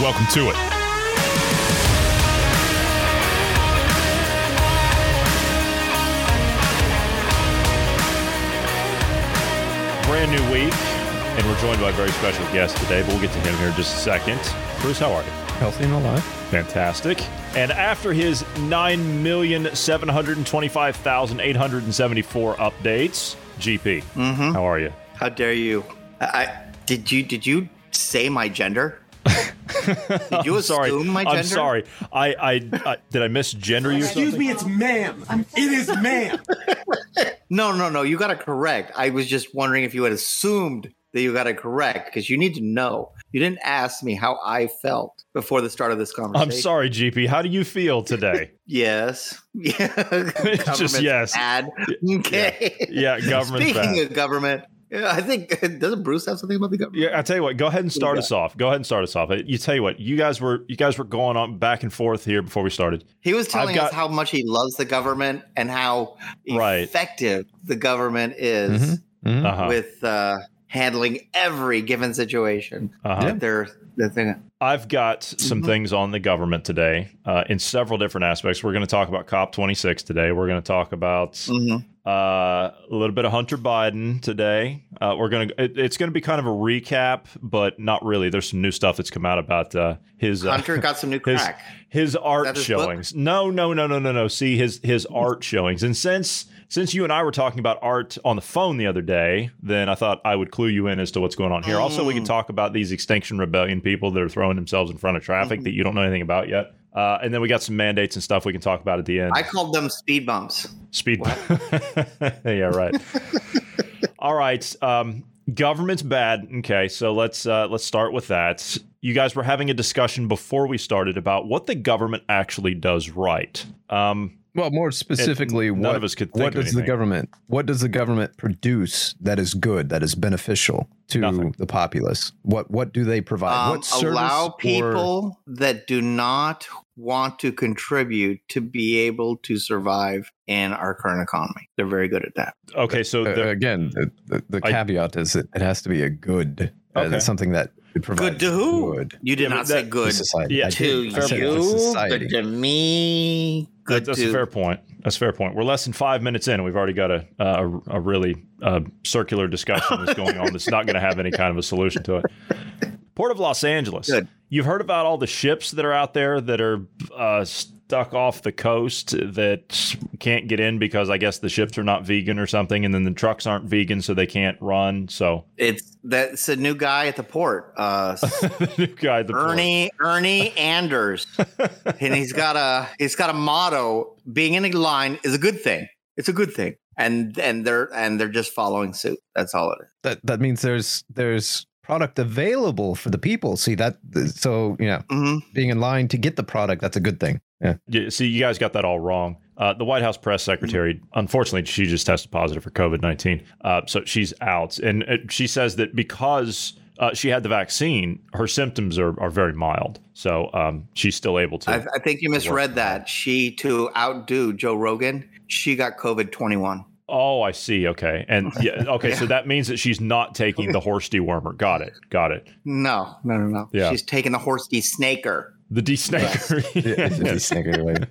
Welcome to it. Brand new week, and we're joined by a very special guest today, but we'll get to him here in just a second. Bruce, how are you? Healthy and alive. Fantastic. And after his 9,725,874 updates, GP, Mm-hmm. how are you? How dare you? I, I did you did you say my gender? did you I'm sorry. my gender? I'm sorry. I, I, I did I misgender you? Excuse something? me, it's ma'am. It is ma'am. No, no, no. You got it correct. I was just wondering if you had assumed that you got it correct because you need to know. You didn't ask me how I felt before the start of this conversation. I'm sorry, GP. How do you feel today? Yes. Yeah. Just yes. Bad. Okay. Yeah, Government. Speaking bad. of government, yeah, I think doesn't Bruce have something about the government? Yeah, I tell you what. Go ahead and start got? us off. Go ahead and start us off. You tell you what. You guys were you guys were going on back and forth here before we started. He was telling I've us how much he loves the government and how Right. effective the government is Mhm. Mhm. Uh-huh. with uh, handling every given situation. Uh-huh. That they're the thing. I've got some Mhm. things on the government today uh, in several different aspects. We're going to talk about COP26 today. We're going to talk about Mhm. Uh, a little bit of Hunter Biden today. Uh, we're to. It, it's going to be kind of a recap, but not really. There's some new stuff that's come out about uh, his uh, Hunter got some new crack. his art that his book? showings. No, no, no, no, no, no. See his his art showings. And since since you and I were talking about art on the phone the other day, then I thought I would clue you in as to what's going on here. Also, we can Mm. talk about these Extinction Rebellion people that are throwing themselves in front of traffic Mhm. that you don't know anything about yet. Uh, and then we got some mandates and stuff we can talk about at the end. I called them speed bumps. Speed. Bumps. yeah, right. All right. Um, government's bad. Okay, so let's uh, let's start with that. You guys were having a discussion before we started about what the government actually does right. Um, Well, more specifically, none what, of us could think what of does the government what does the government produce that is good, that is beneficial to Nothing. the populace? What what do they provide? Um, what service allow or- people that do not want to contribute to be able to survive in our current economy. They're very good at that. okay, so Uh, again, the, the, the I- caveat is it, it has to be a good, uh, Okay. something that it provides Good to who? Good You did Yeah, but not say good to society. Yeah, to did. I said you, good to me, that- good that's to a fair point. That's a fair point. We're less than five minutes in, and we've already got a a, a really uh, circular discussion that's going on. That's not going to have any kind of a solution to it. Port of Los Angeles. Good. You've heard about all the ships that are out there that are uh, stuck off the coast that can't get in because I guess the ships are not vegan or something, and then the trucks aren't vegan, so they can't run. So It's that's a new guy at the port. Uh, the new guy, at the port- Ernie Ernie Anders, and he's got a he's got a motto: being in a line is a good thing. It's a good thing, and and they're and they're just following suit. That's all it is. that that means there's there's product available for the people. See that so you know hmm being in line to get the product that's a good thing. Yeah. Yeah, see, you guys got that all wrong. Uh, the White House press secretary, unfortunately, she just tested positive for COVID 19. Uh, so she's out. And uh, she says that because uh, she had the vaccine, her symptoms are, are very mild. So um, she's still able to. I, I think you misread that. She to outdo Joe Rogan, she got COVID twenty one. oh, I see. Okay. And yeah, okay. So that means that she's not taking the horse dewormer. Got it. Got it. No, no, no, no. Yeah. She's taking the horse snaker. The a desnaker related.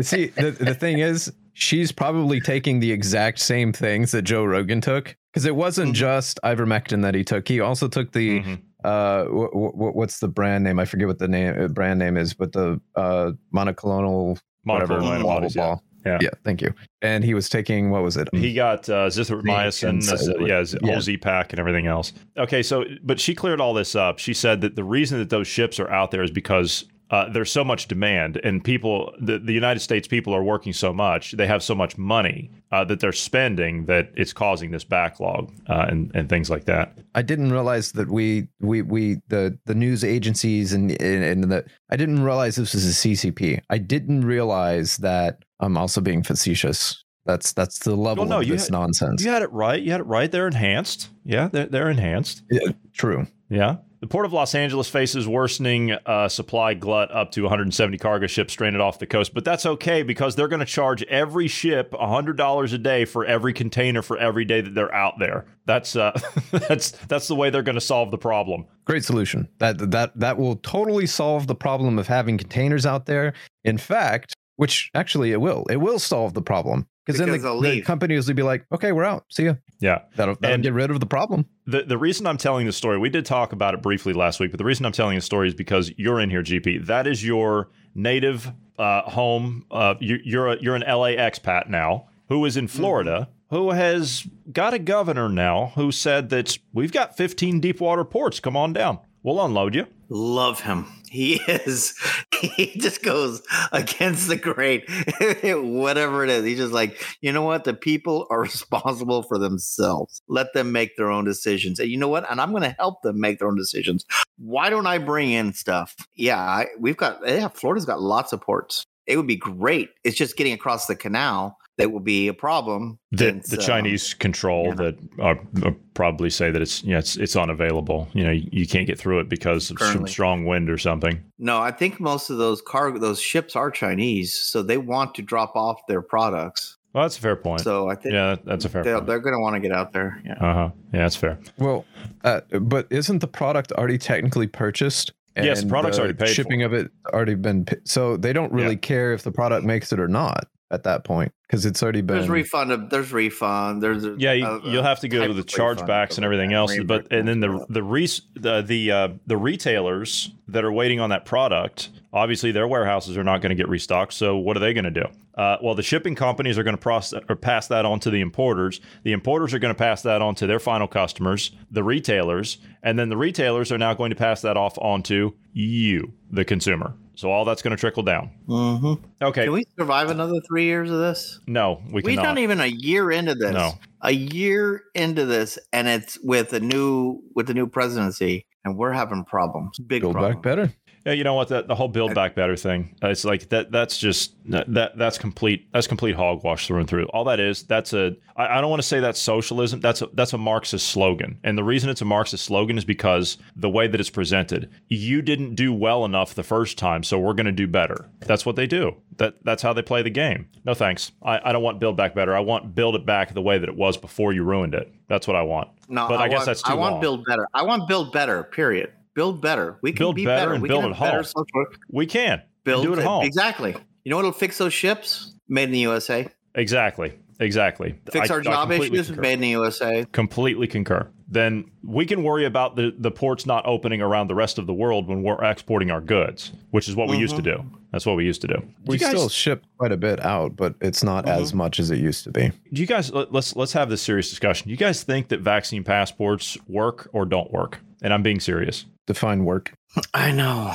See, the, the thing is, she's probably taking the exact same things that Joe Rogan took because it wasn't Mhm. just ivermectin that he took. He also took the Mhm. uh, w- w- what's the brand name? I forget what the name uh, brand name is, but the uh monoclonal whatever Monoclonal blah, blah, antibodies. Yeah. Yeah. yeah, thank you. And he was taking what was it? He got uh, zithromycin, Zinc and uh, yeah, Z- yeah. OZ pack, and everything else. Okay, so but she cleared all this up. She said that the reason that those ships are out there is because uh, there's so much demand, and people, the, the United States people are working so much, they have so much money uh, that they're spending that it's causing this backlog uh, and and things like that. I didn't realize that we we we the the news agencies and and, and the I didn't realize this was a CCP. I didn't realize that I'm also being facetious. That's that's the level Well, no, of this had- nonsense. You had it right. You had it right. They're enhanced. Yeah, they're, they're enhanced. Yeah, true. Yeah. The Port of Los Angeles faces worsening uh, supply glut up to 170 cargo ships stranded off the coast, but that's okay because they're going to charge every ship $100 a day for every container for every day that they're out there. That's uh, that's that's the way they're going to solve the problem. Great solution. That that that will totally solve the problem of having containers out there. In fact, which actually it will. It will solve the problem because then the, the companies will be like, "Okay, we're out. See ya." Yeah. That'll, that'll And- get rid of the problem. The the reason I'm telling the story, we did talk about it briefly last week, but the reason I'm telling the story is because you're in here, GP. That is your native uh, home. Uh, you, you're a, you're an LA expat now who is in Florida, who has got a governor now who said that we've got 15 deep water ports. Come on down. We'll unload you. Love him. He is. He just goes against the grain, whatever it is. He's just like, you know what? The people are responsible for themselves. Let them make their own decisions. And you know what? And I'm going to help them make their own decisions. Why don't I bring in stuff? Yeah, I, we've got. Yeah, Florida's got lots of ports. It would be great. It's just getting across the canal that will be a problem. That since, the um, Chinese control yeah. that uh, uh, probably say that it's yeah it's, it's unavailable. You know you, you can't get through it because of some strong wind or something. No, I think most of those cargo, those ships are Chinese, so they want to drop off their products. Well, that's a fair point. So I think yeah, that's a fair they're, point. they're going to want to get out there. Yeah. Uh huh. Yeah, that's fair. Well, uh, but isn't the product already technically purchased? Yes, the And product's already paid for. Shipping of it already been. So they don't really Yeah. care if the product makes it or not at that point because it's already been. There's refund. Of, there's refund. There's a, Yeah, you, a- a you'll have to go to the chargebacks and everything else. But and then the the res, the the uh, the retailers that are waiting on that product, obviously their warehouses are not going to get restocked. So what are they going to do? Uh, well, the shipping companies are going to process or pass that on to the importers. The importers are going to pass that on to their final customers, the retailers, and then the retailers are now going to pass that off onto you, the consumer. So all that's going to trickle down. Mhm. Okay, Can we survive another three years of this? no, we We're cannot. not even a year into this. No. A year into this, and it's with a new with the new presidency, and we're having problems. Big Build problems. back better. Yeah, you know what? That the whole build back better thing. uh, It's like that. That's just that. That's complete. That's complete hogwash through and through. All that is. That's a. I, I don't want to say that's socialism. That's a. That's a Marxist slogan. And the reason it's a Marxist slogan is because the way that it's presented. You didn't do well enough the first time, so we're going to do better. That's what they do. That that's how they play the game. No thanks. I, I don't want build back better. I want build it back the way that it was before you ruined it. That's what I want. No, But I guess want, that's too I want long. build better. I want build better. Period. Build better. We can Build be better better. and we build can at have better home. social- We can Build do it at home. Exactly. You know what'll fix those ships? Made in the USA. Exactly. Exactly. Fix I- our I job completely issues. concur. Made in the USA. completely concur. Then we can worry about the, the ports not opening around the rest of the world when we're exporting our goods, which is what we used to do. That's what we used to do. Do We you guys, still ship quite a bit out, but it's not Mm-hmm. as much as it used to be. do you guys let, let's let's have this serious discussion. Do you guys think that vaccine passports work or don't work? And I'm being serious. Define work. I know.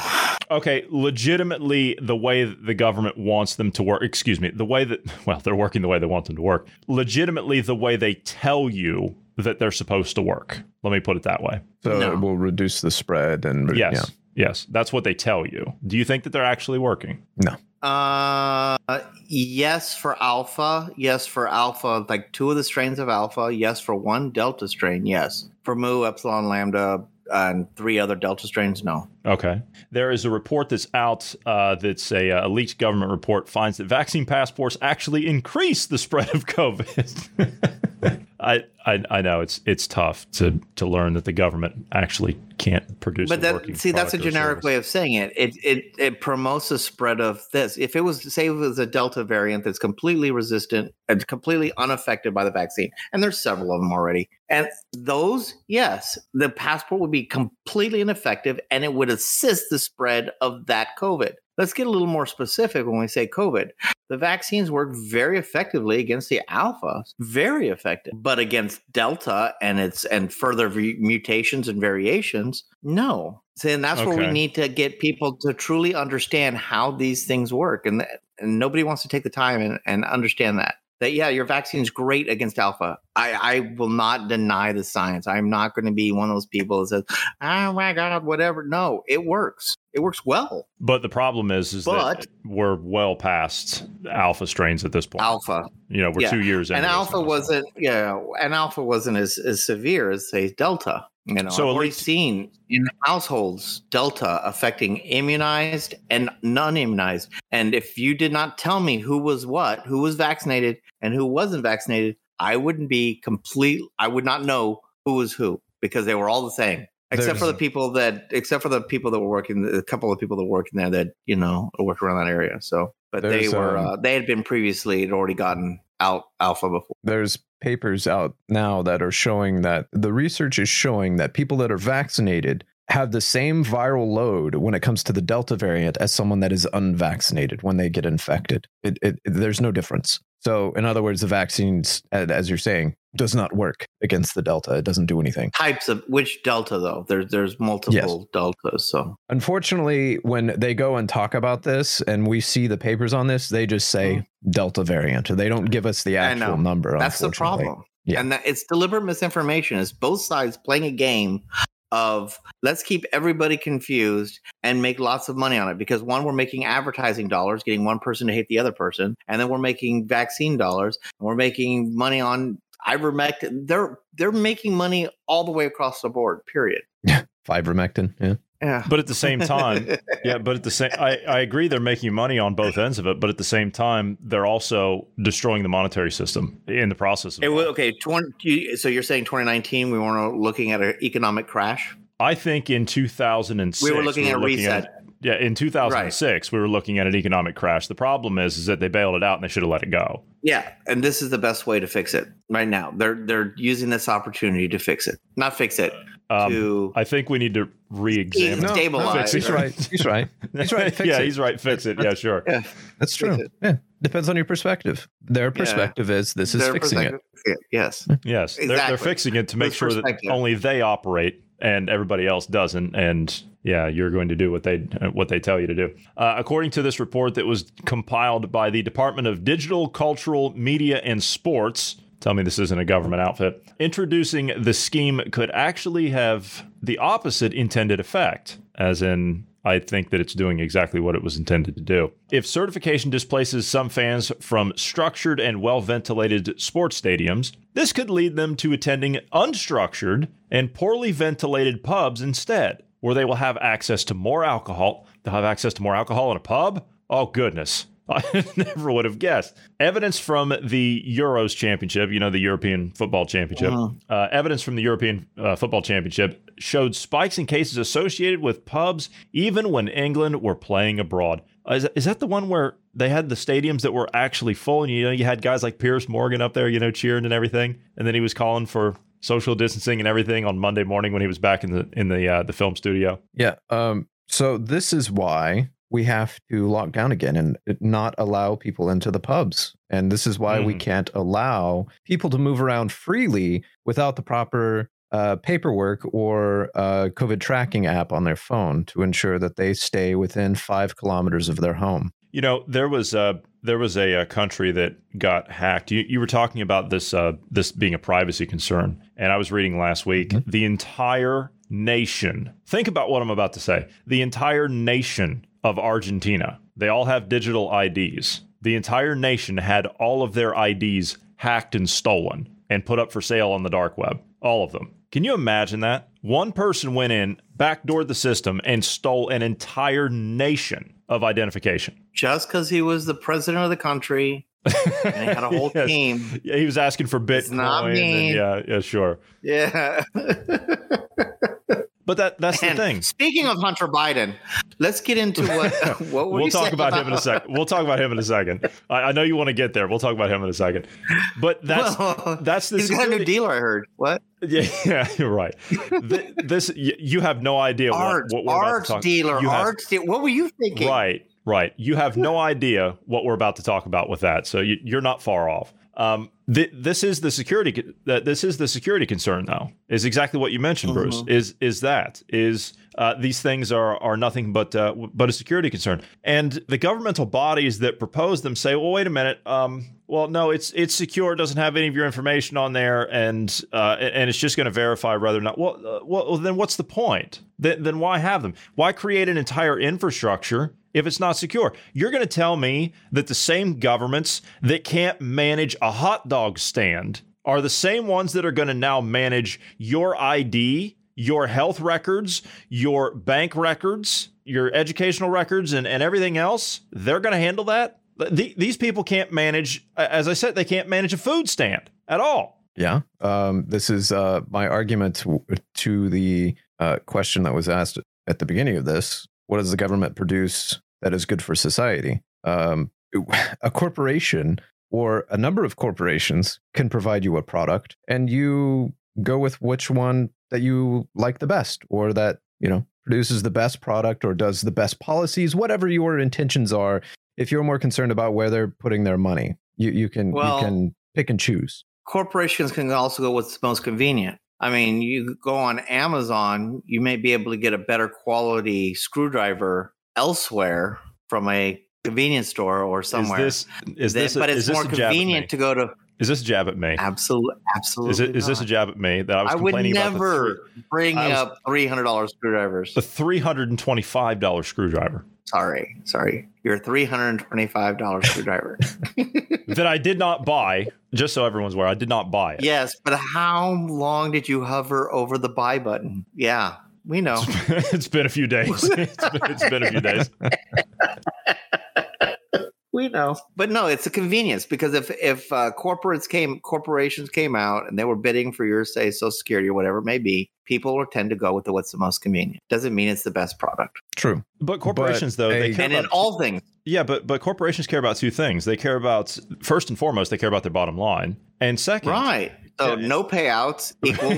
Okay, legitimately the way that the government wants them to work, excuse me, the way that well, they're working the way they want them to work. Legitimately the way they tell you that they're supposed to work. Let me put it that way. So No. it will reduce the spread and Yes. yeah. Yes, that's what they tell you. Do you think that they're actually working? No. Uh, yes for alpha. Yes for alpha. Like two of the strains of alpha. Yes for one delta strain. Yes for mu, epsilon, lambda, and three other delta strains. No. Okay. There is a report that's out uh, that's a, uh, a leaked government report finds that vaccine passports actually increase the spread of COVID. I, I I know it's it's tough to to learn that the government actually can't produce. But that working see, that's a generic service. way of saying it. It it it promotes the spread of this. If it was say it was a delta variant that's completely resistant and completely unaffected by the vaccine, and there's several of them already, and those, yes, the passport would be completely ineffective, and it would assist the spread of that COVID. Let's get a little more specific when we say COVID. The vaccines work very effectively against the alpha, very effective, but against delta and its and further v- mutations and variations? No. And that's where we need to get people to truly understand how these things work. And, and nobody wants to take the time and, and understand that. That, yeah, your vaccine is great against alpha. I, I will not deny the science. I'm not going to be one of those people that says, oh my God, whatever. No, it works. It works well. But the problem is, is But- that we're well past alpha strains at this point. Alpha. You know, we're yeah. two years in. and alpha wasn't yeah and alpha wasn't as, as severe as say delta you know So i've already least- seen in households delta affecting immunized and non-immunized and if you did not tell me who was what who was vaccinated and who wasn't vaccinated i wouldn't be complete i would not know who was who because they were all the same except for the people that except for the people that were working a couple of people that working there that you know work around that area so. But they were um, uh, they had been previously had already gotten out alpha before. there's papers out now that are showing that the research is showing that people that are vaccinated have the same viral load when it comes to the delta variant as someone that is unvaccinated when they get infected. It, it, there's no difference so in other words the vaccines as you're saying does not work against the delta. It doesn't do anything. Types of which delta though? There's there's multiple deltas so. Unfortunately when they go and talk about this and we see the papers on this they just say delta variant. They don't give us the Mm-hmm. Actual number that's the problem. Yeah. and that it's deliberate misinformation. It's both sides playing a game of let's keep everybody confused and make lots of money on it. Because one we're making advertising dollars getting one person to hate the other person and then we're making vaccine dollars and we're making money on ivermectin. They're they're making money all the way across the board period. Ivermectin, yeah yeah But at the same time, yeah, but at the same, I, I agree they're making money on both ends of it, but at the same time, they're also destroying the monetary system in the process. Of It it. okay, 20, so you're saying 2019 we weren't looking at an economic crash? I think in 2006 We were looking at reset. yeah, in 2006 we were looking at an economic crash. The problem is, is that they bailed it out and they should have let it go. Yeah, and this is the best way to fix it right now. They're they're using this opportunity to fix it, not fix it Um, to I think we need to re-examine. No, Stabilize. he's right he's right he's right fix yeah, it. he's right. Fix it. Yeah, sure. yeah, That's true. Yeah. Depends on your perspective. Their perspective is this is their fixing it. perspective- Yes, Yes, they're, they're fixing it to make With sure that only they operate and everybody else doesn't. And yeah, you're going to do what they what they tell you to do. Uh, according to this report that was compiled by the Department of Digital, Cultural, Media, and Sports. Tell me this isn't a government outfit. Introducing the scheme could actually have the opposite intended effect, as in I think that it's doing exactly what it was intended to do. If certification displaces some fans from structured and well ventilated sports stadiums, this could lead them to attending unstructured and poorly ventilated pubs instead, where they will have access to more alcohol. They'll have access to more alcohol in a pub? Oh, goodness. I never would have guessed. Evidence from the Euros Championship, you know, the European Football Championship, uh, evidence from the European uh, Football Championship showed spikes in cases associated with pubs even when England were playing abroad. Uh, is, is that the one where they had the stadiums that were actually full and you know you had guys like Piers Morgan up there, you know, cheering and everything, and then he was calling for social distancing and everything on Monday morning when he was back in the in the uh, the film studio. Yeah. Um, so this is why we have to lock down again and not allow people into the pubs. And this is why we Mhm. can't allow people to move around freely without the proper uh, paperwork or uh, COVID tracking app on their phone to ensure that they stay within five kilometers of their home. You know, there was a there was a, uh country that got hacked. You, you were talking about this uh, this being a privacy concern, and I was reading last week the entire nation. Think about what I'm about to say. The entire nation of Argentina. They all have digital IDs. The entire nation had all of their IDs hacked and stolen and put up for sale on the dark web. All of them. Can you imagine that? One person went in, backdoored the system, and stole an entire nation of identification. just because he was the president of the country and he had a whole Yes. team. Yeah, he was asking for Bitcoin. It's not and yeah, yeah, sure. Yeah. But that that's and the thing. speaking of Hunter Biden, let's get into what what were We'll talk about him in a second. We'll talk about him in a second. I, I know you want to get there. We'll talk about him in a second. But that's Well, that's the he's got a new dealer. I heard. What Yeah, yeah, you're right. Th- this you have no idea art what, what we're about to talk. dealer you have- art dealer. What were you thinking? Right, right. You have no idea what we're about to talk about with that. So you, you're not far off. Um, th- this is the security. That this is the security concern, though. Is exactly what you mentioned, Bruce. Mhm. Is is that is uh, these things are are nothing but uh, but a security concern, and the governmental bodies that propose them say, well, wait a minute. Um, well, no, it's it's secure. It doesn't have any of your information on there, and uh, and it's just going to verify whether or not. Well, uh, well, then what's the point? Then then why have them? Why create an entire infrastructure if it's not secure? You're going to tell me that the same governments that can't manage a hot dog stand are the same ones that are going to now manage your ID, your health records, your bank records, your educational records, and, and everything else? They're going to handle that? The- these people can't manage, as I said, they can't manage a food stand at all. Yeah. Um, this is uh, my argument to, the uh, question that was asked at the beginning of this. What does the government produce that is good for society? Um, a corporation or a number of corporations can provide you a product, and you go with which one that you like the best, or that you know produces the best product, or does the best policies, whatever your intentions are. If you're more concerned about where they're putting their money, you, you can Well- you can pick and choose. corporations can also go with what's most convenient. I mean, you go on Amazon, you may be able to get a better quality screwdriver elsewhere from a convenience store or somewhere. Is this is this a, but it's more a jab at me? convenient to go to Is this a jab at me? Absolutely, absolutely. Is it is this a jab at me that I was I would complaining about the three, never bring I was- up three hundred dollars screwdrivers. the three hundred and twenty five dollar screwdriver sorry, sorry, your three hundred and twenty-five dollars screwdriver. that I did not buy? Just so everyone's aware, I did not buy it. yes, but how long did you hover over the buy button? Yeah, we know. it's been a few days. It's been, it's been a few days. We know, but no, it's a convenience because if if uh, corporates came, corporations came out and they were bidding for your say Social Security or whatever it may be, people will tend to go with the what's the most convenient. Doesn't mean it's the best product. True. But corporations, though, they a- care And in about all things, yeah, but but corporations care about two things. They care about first and foremost, they care about their bottom line, and second, right? So no payouts equal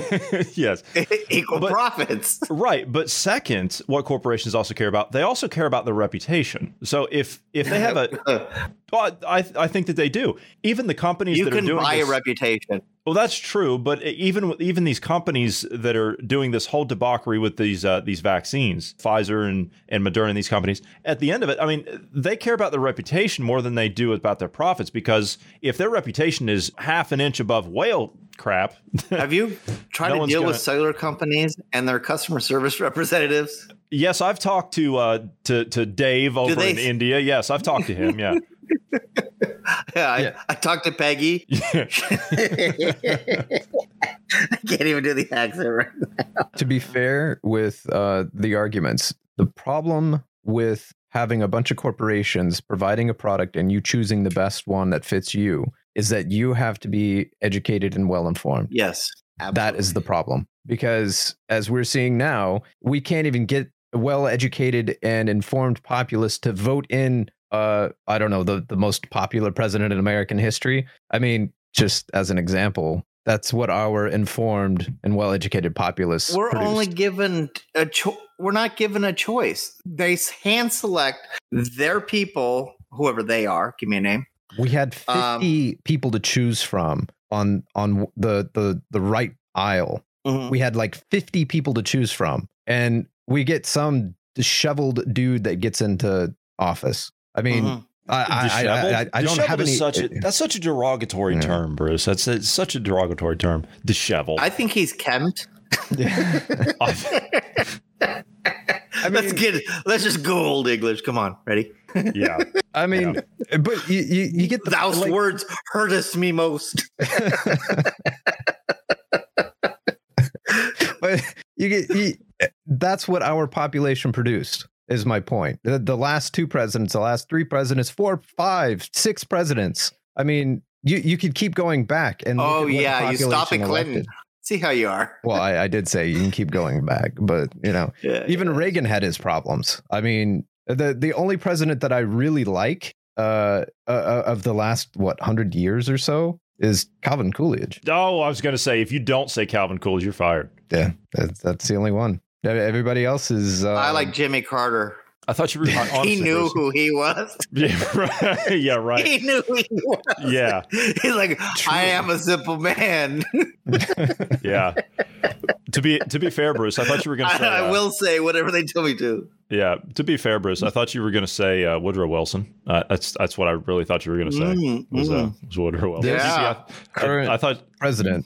yes, equal But- profits. right. But second, what corporations also care about, they also care about their reputation. So if if they have a, well, I I think that they do. Even the companies you that are can doing buy this, a reputation. Well, that's true, but even even these companies that are doing this whole debauchery with these uh, these vaccines, Pfizer and and Moderna, and these companies, at the end of it, I mean, they care about their reputation more than they do about their profits. Because if their reputation is half an inch above whale crap, Have you tried No to deal gonna- with cellular companies and their customer service representatives? yes, I've talked to uh, to to Dave over they- in India. Yes, I've talked to him. Yeah, Yeah, I, Yeah. I talked to Peggy. I can't even do the accent right. Now. To be fair with uh, the arguments, the problem with having a bunch of corporations providing a product and you choosing the best one that fits you is that you have to be educated and well informed. Yes, That is the problem because as we're seeing now, we can't even get a well educated and informed populace to vote in uh I don't know the the most popular president in American history. I mean, just as an example, that's what our informed and well educated populace We're produced. only given a cho- we're not given a choice. They hand select their people, whoever they are. Give me a name. We had 50 Um, people to choose from on on the the the right aisle. Mhm. We had like 50 people to choose from and we get some disheveled dude that gets into office. I mean, Mhm. I, I, I, Disheveled? I, I don't Disheveled have any Such a, that's such a derogatory Yeah. term, Bruce. That's it's such a derogatory term. Disheveled. I think he's kempt. let's get let's just go old English. Come on, ready? yeah. I mean, but you, you, you get the Those like- words hurtest me most. but you get you, that's what our population produced is my point the, the last two presidents the last three presidents four five six presidents i mean you you could keep going back and Oh at what the yeah, you stop at Clinton. elected. See how you are. well I, I did say you can keep going back but you know Yeah, even yeah. reagan had his problems i mean the the only president that i really like uh, uh of the last what 100 years or so is calvin coolidge Oh, I was going to say if you don't say Calvin Coolidge, you're fired. yeah that's, that's the only one everybody else is uh, I like Jimmy Carter. I thought you were. Honestly, he knew Bruce. who he was. Yeah, right. yeah, right. He knew who he was. Yeah, He's like, I am a simple man. yeah. to be to be fair, Bruce, I thought you were going to I, say. I uh, will say whatever they tell me to. Yeah, to be fair, Bruce, I thought you were going to say uh, Woodrow Wilson. Uh, that's that's what I really thought you were going to say. Mm, was, uh, mm. was Woodrow Wilson? Yeah. I, Current- I, I thought. President.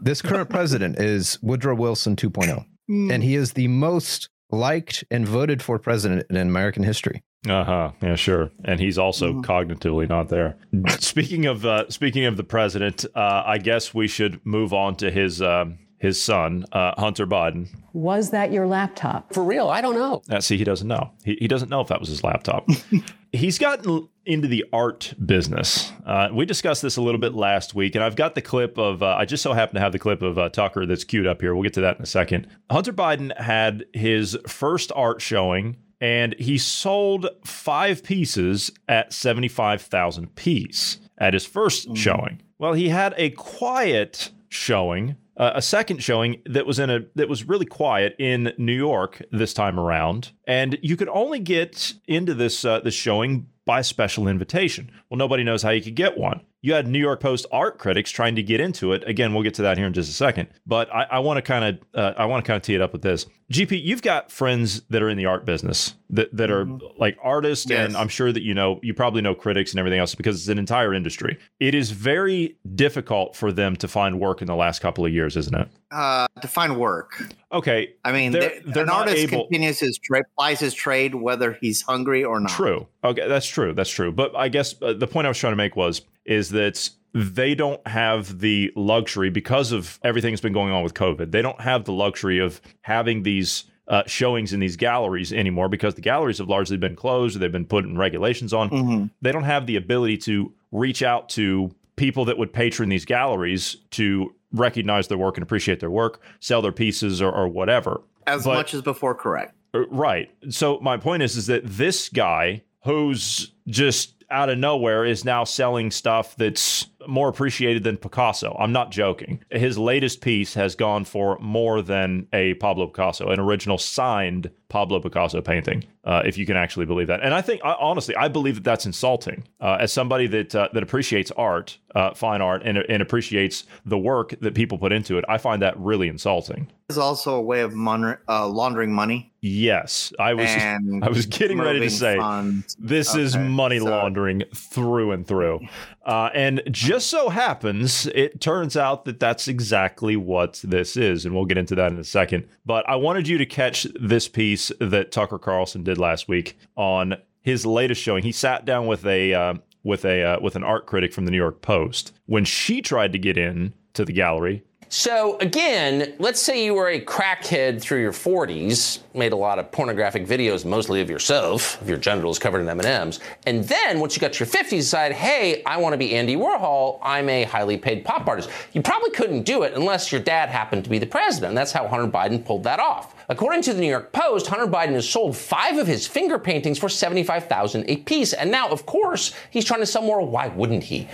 this current president is Woodrow Wilson 2.0, Mm. and he is the most liked and voted for president in American history. Uh huh. Yeah, sure. And he's also Mhm. cognitively not there. speaking of uh, speaking of the president, uh, I guess we should move on to his um, his son, uh, Hunter Biden. Was that your laptop? For real, I don't know. Uh, see, he doesn't know. He, he doesn't know if that was his laptop. He's gotten into the art business. Uh, we discussed this a little bit last week, and I've got the clip of, uh, I just so happen to have the clip of uh, Tucker that's queued up here. We'll get to that in a second. Hunter Biden had his first art showing, and he sold five pieces at 75,000 apiece at his 1st showing. Well, he had a quiet showing uh, a second showing that was in a that was really quiet in New York this time around, and you could only get into this uh, this showing by special invitation. Well, nobody knows how you could get one. You had New York Post art critics trying to get into it. Again, we'll get to that here in just a second. But I, want to kind of I want to kind of tee it up with this. GP, you've got friends that are in the art business that, that are mm-hmm. like artists, and I'm sure that you know you probably know critics and everything else because it's an entire industry. It is very difficult for them to find work in the last couple of years, isn't it? Uh, to find work. Okay, I mean, They're- they're, an artist able- continues his trade, plies his trade, whether he's hungry or not. True. Okay, that's true. That's true. But I guess uh, the point I was trying to make was is that they don't have the luxury because of everything that's been going on with COVID. They don't have the luxury of having these uh, showings in these galleries anymore because the galleries have largely been closed. Or they've been putting regulations on. Mhm. They don't have the ability to reach out to people that would patron these galleries to recognize their work and appreciate their work, sell their pieces or, or whatever. As But- much as before, correct. Uh, Right. So my point is is that this guy who's just out of nowhere is now selling stuff that's more appreciated than Picasso. I'm not joking. His latest piece has gone for more than a Pablo Picasso, an original signed Pablo Picasso painting, uh, if you can actually believe that. And I think, I, honestly, I believe that that's insulting. Uh, as somebody that uh, that appreciates art, uh, fine art, and, and appreciates the work that people put into it, I find that really insulting. It's also a way of mon- uh, laundering money. Yes, I was. and I was getting ready to say funds. this is money so- laundering through and through. Uh, and just so happens, it turns out that that's exactly what this is. And we'll get into that in a second. But I wanted you to catch this piece that Tucker Carlson did last week on his latest showing. He sat down with a. Uh, with a uh, with an art critic from the New York Post when she tried to get in to the gallery So again, let's say you were a crackhead through your 40s, made a lot of pornographic videos, mostly of yourself, of your genitals covered in M&Ms, and then once you got to your 50s, decide, hey, I want to be Andy Warhol. I'm a highly paid pop artist. You probably couldn't do it unless your dad happened to be the president. That's how Hunter Biden pulled that off. According to the New York Post, Hunter Biden has sold five of his finger paintings for 75,000 a piece. And now, of course, he's trying to sell more. Why wouldn't he?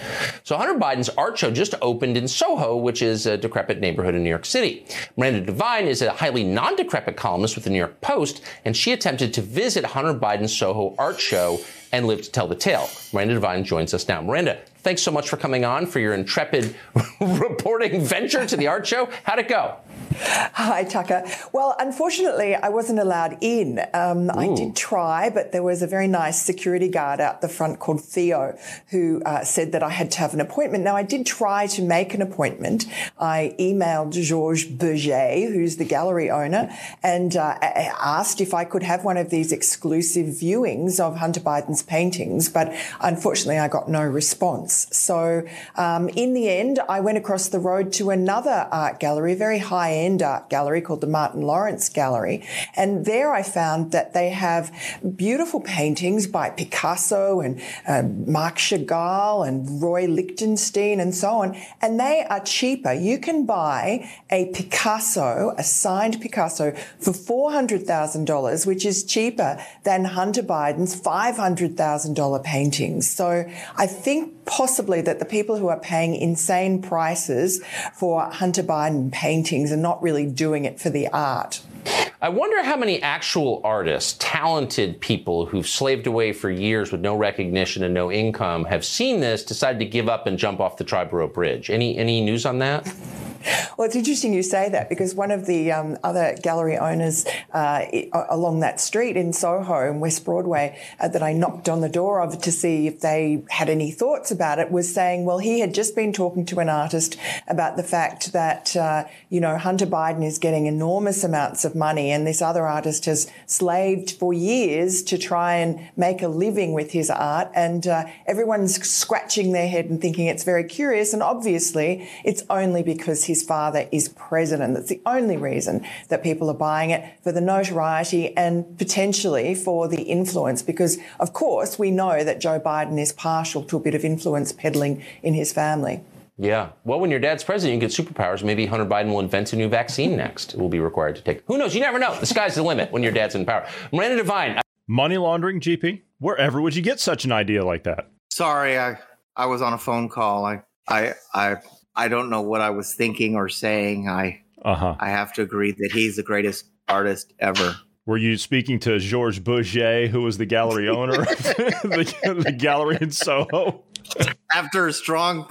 So Hunter Biden's art show just opened in Soho, which is a decrepit neighborhood in New York City. Miranda Devine is a highly non-decrepit columnist with the New York Post, and she attempted to visit Hunter Biden's Soho art show and lived to tell the tale. Miranda Devine joins us now. Miranda, thanks so much for coming on for your intrepid reporting venture to the art show. How'd it go? Hi, Tucker. Well, unfortunately, I wasn't allowed in. Um, I did try, but there was a very nice security guard out the front called Theo who uh, said that I had to have an appointment. Now, I did try to make an appointment. I emailed Georges Bergès, who's the gallery owner, and uh, asked if I could have one of these exclusive viewings of Hunter Biden's paintings, but unfortunately, I got no response. So, um, in the end, I went across the road to another art gallery, very high end art gallery called the Martin Lawrence Gallery. And there I found that they have beautiful paintings by Picasso and uh, Marc Chagall and Roy Lichtenstein and so on. And they are cheaper. You can buy a Picasso, a signed Picasso, for $400,000, which is cheaper than Hunter Biden's $500,000 paintings. So I think possibly that the people who are paying insane prices for Hunter Biden paintings are not really doing it for the art. I wonder how many actual artists, talented people who've slaved away for years with no recognition and no income, have seen this, decided to give up and jump off the Triborough Bridge. Any any news on that? Well, it's interesting you say that because one of the um, other gallery owners uh, along that street in Soho in West Broadway uh, that I knocked on the door of to see if they had any thoughts about it was saying, well, he had just been talking to an artist about the fact that, uh, you know, Hunter Biden is getting enormous amounts of money and this other artist has slaved for years to try and make a living with his art. And uh, everyone's scratching their head and thinking it's very curious. And obviously, it's only because his father is president. That's the only reason that people are buying it for the notoriety and potentially for the influence. Because, of course, we know that Joe Biden is partial to a bit of influence peddling in his family. Yeah. Well, when your dad's president, you get superpowers. Maybe Hunter Biden will invent a new vaccine next. It will be required to take. Who knows? You never know. The sky's the limit when your dad's in power. Miranda Devine. Money laundering, GP? Wherever would you get such an idea like that? Sorry, I I was on a phone call. I I I I don't know what I was thinking or saying. I uh-huh. I have to agree that he's the greatest artist ever. Were you speaking to Georges Bergès, who was the gallery owner, the, the gallery in Soho? After strong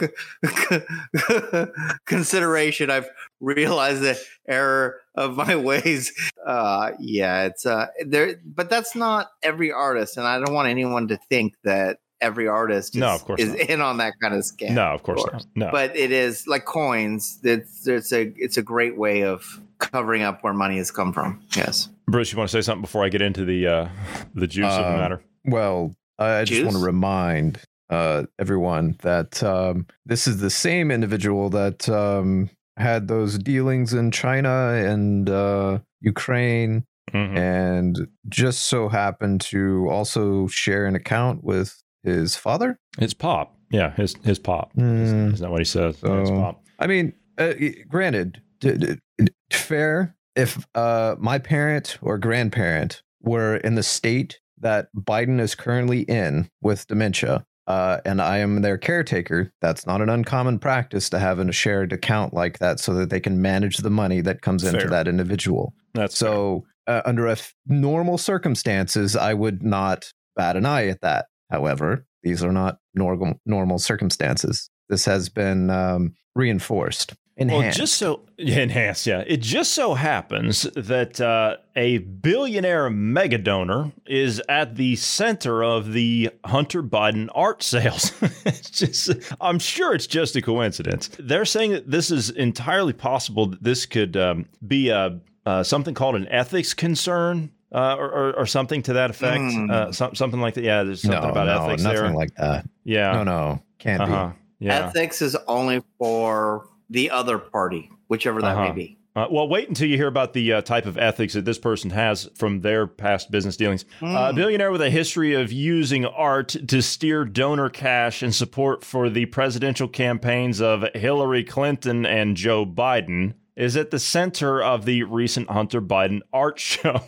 consideration, I've realized the error of my ways. Uh, yeah, it's uh, there, but that's not every artist, and I don't want anyone to think that every artist is, no, of course is not. in on that kind of scam. No, of course, of course. not. No. But it is like coins. It's it's a it's a great way of covering up where money has come from. Yes. Bruce, you want to say something before I get into the uh, the juice of the uh, matter? Well, I just want to remind uh, everyone that um, this is the same individual that um, had those dealings in China and uh, Ukraine. Mm-hmm. And just so happened to also share an account with his father? His pop. Yeah, his his pop. Mm. Is, that what he says? So, his pop. I mean, uh, granted, d- d- fair. If uh, my parent or grandparent were in the state that Biden is currently in with dementia, uh, and I am their caretaker, that's not an uncommon practice to have in a shared account like that so that they can manage the money that comes fair. into that individual. That's so uh, under a f- normal circumstances, I would not bat an eye at that. However, these are not normal normal circumstances. This has been um, reinforced. Enhanced. Well, just so enhanced, yeah. It just so happens that uh, a billionaire mega donor is at the center of the Hunter Biden art sales. it's just, I'm sure it's just a coincidence. They're saying that this is entirely possible. That this could um, be a uh, something called an ethics concern uh, or, or, or, something to that effect. Mm. Uh, some, something like that. Yeah, there's something no, about no, ethics nothing there. like that. Yeah. No, no, can't uh-huh. be. Yeah. Ethics is only for the other party, whichever that uh-huh. may be. Uh, well, wait until you hear about the uh, type of ethics that this person has from their past business dealings. Mm. Uh, a billionaire with a history of using art to steer donor cash and support for the presidential campaigns of Hillary Clinton and Joe Biden is at the center of the recent Hunter Biden art show.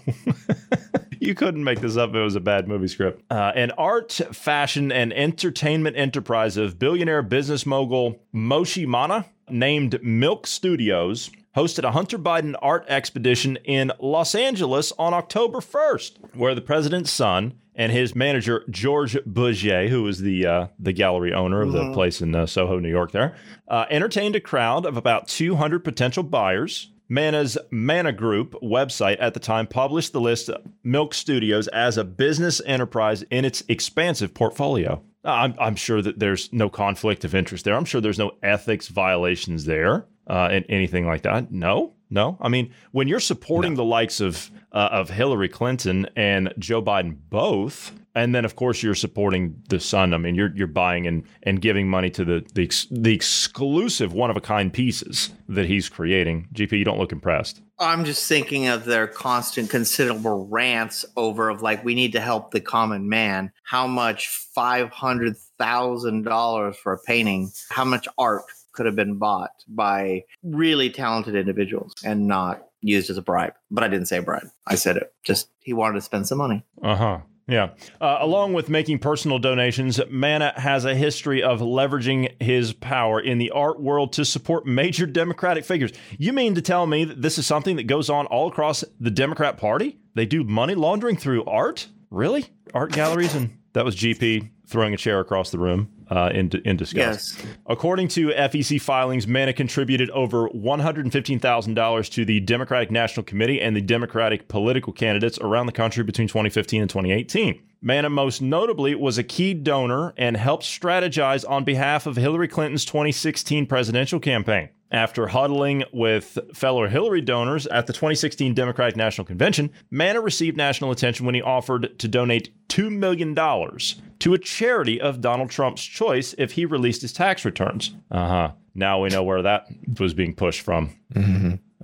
you couldn't make this up. It was a bad movie script. Uh, an art, fashion, and entertainment enterprise of billionaire business mogul Moshe Mana, named Milk Studios, hosted a Hunter Biden art expedition in Los Angeles on October 1st, where the president's son and his manager Georges Bergès, who is the uh, the gallery owner of the mm-hmm. place in uh, Soho, New York, there uh, entertained a crowd of about 200 potential buyers. Mana's Mana Group website at the time published the list of Milk Studios as a business enterprise in its expansive portfolio. I'm, I'm sure that there's no conflict of interest there. I'm sure there's no ethics violations there uh, and anything like that. No, no. I mean, when you're supporting no. the likes of uh, of Hillary Clinton and Joe Biden both, and then of course you're supporting the son. I mean, you're you're buying and and giving money to the the, ex- the exclusive one of a kind pieces that he's creating. GP, you don't look impressed. I'm just thinking of their constant, considerable rants over of like we need to help the common man. How much five hundred thousand dollars for a painting? How much art could have been bought by really talented individuals and not used as a bribe. But I didn't say bribe. I said it. Just he wanted to spend some money. Uh huh. Yeah. Uh, along with making personal donations, Mana has a history of leveraging his power in the art world to support major Democratic figures. You mean to tell me that this is something that goes on all across the Democrat Party? They do money laundering through art? Really? Art galleries? And that was GP throwing a chair across the room uh, in, in disgust. Yes. According to FEC filings, Mana contributed over $115,000 to the Democratic National Committee and the Democratic political candidates around the country between 2015 and 2018. Mana, most notably, was a key donor and helped strategize on behalf of Hillary Clinton's 2016 presidential campaign. After huddling with fellow Hillary donors at the 2016 Democratic National Convention, Mana received national attention when he offered to donate $2 million to a charity of Donald Trump's choice if he released his tax returns. Uh huh. Now we know where that was being pushed from.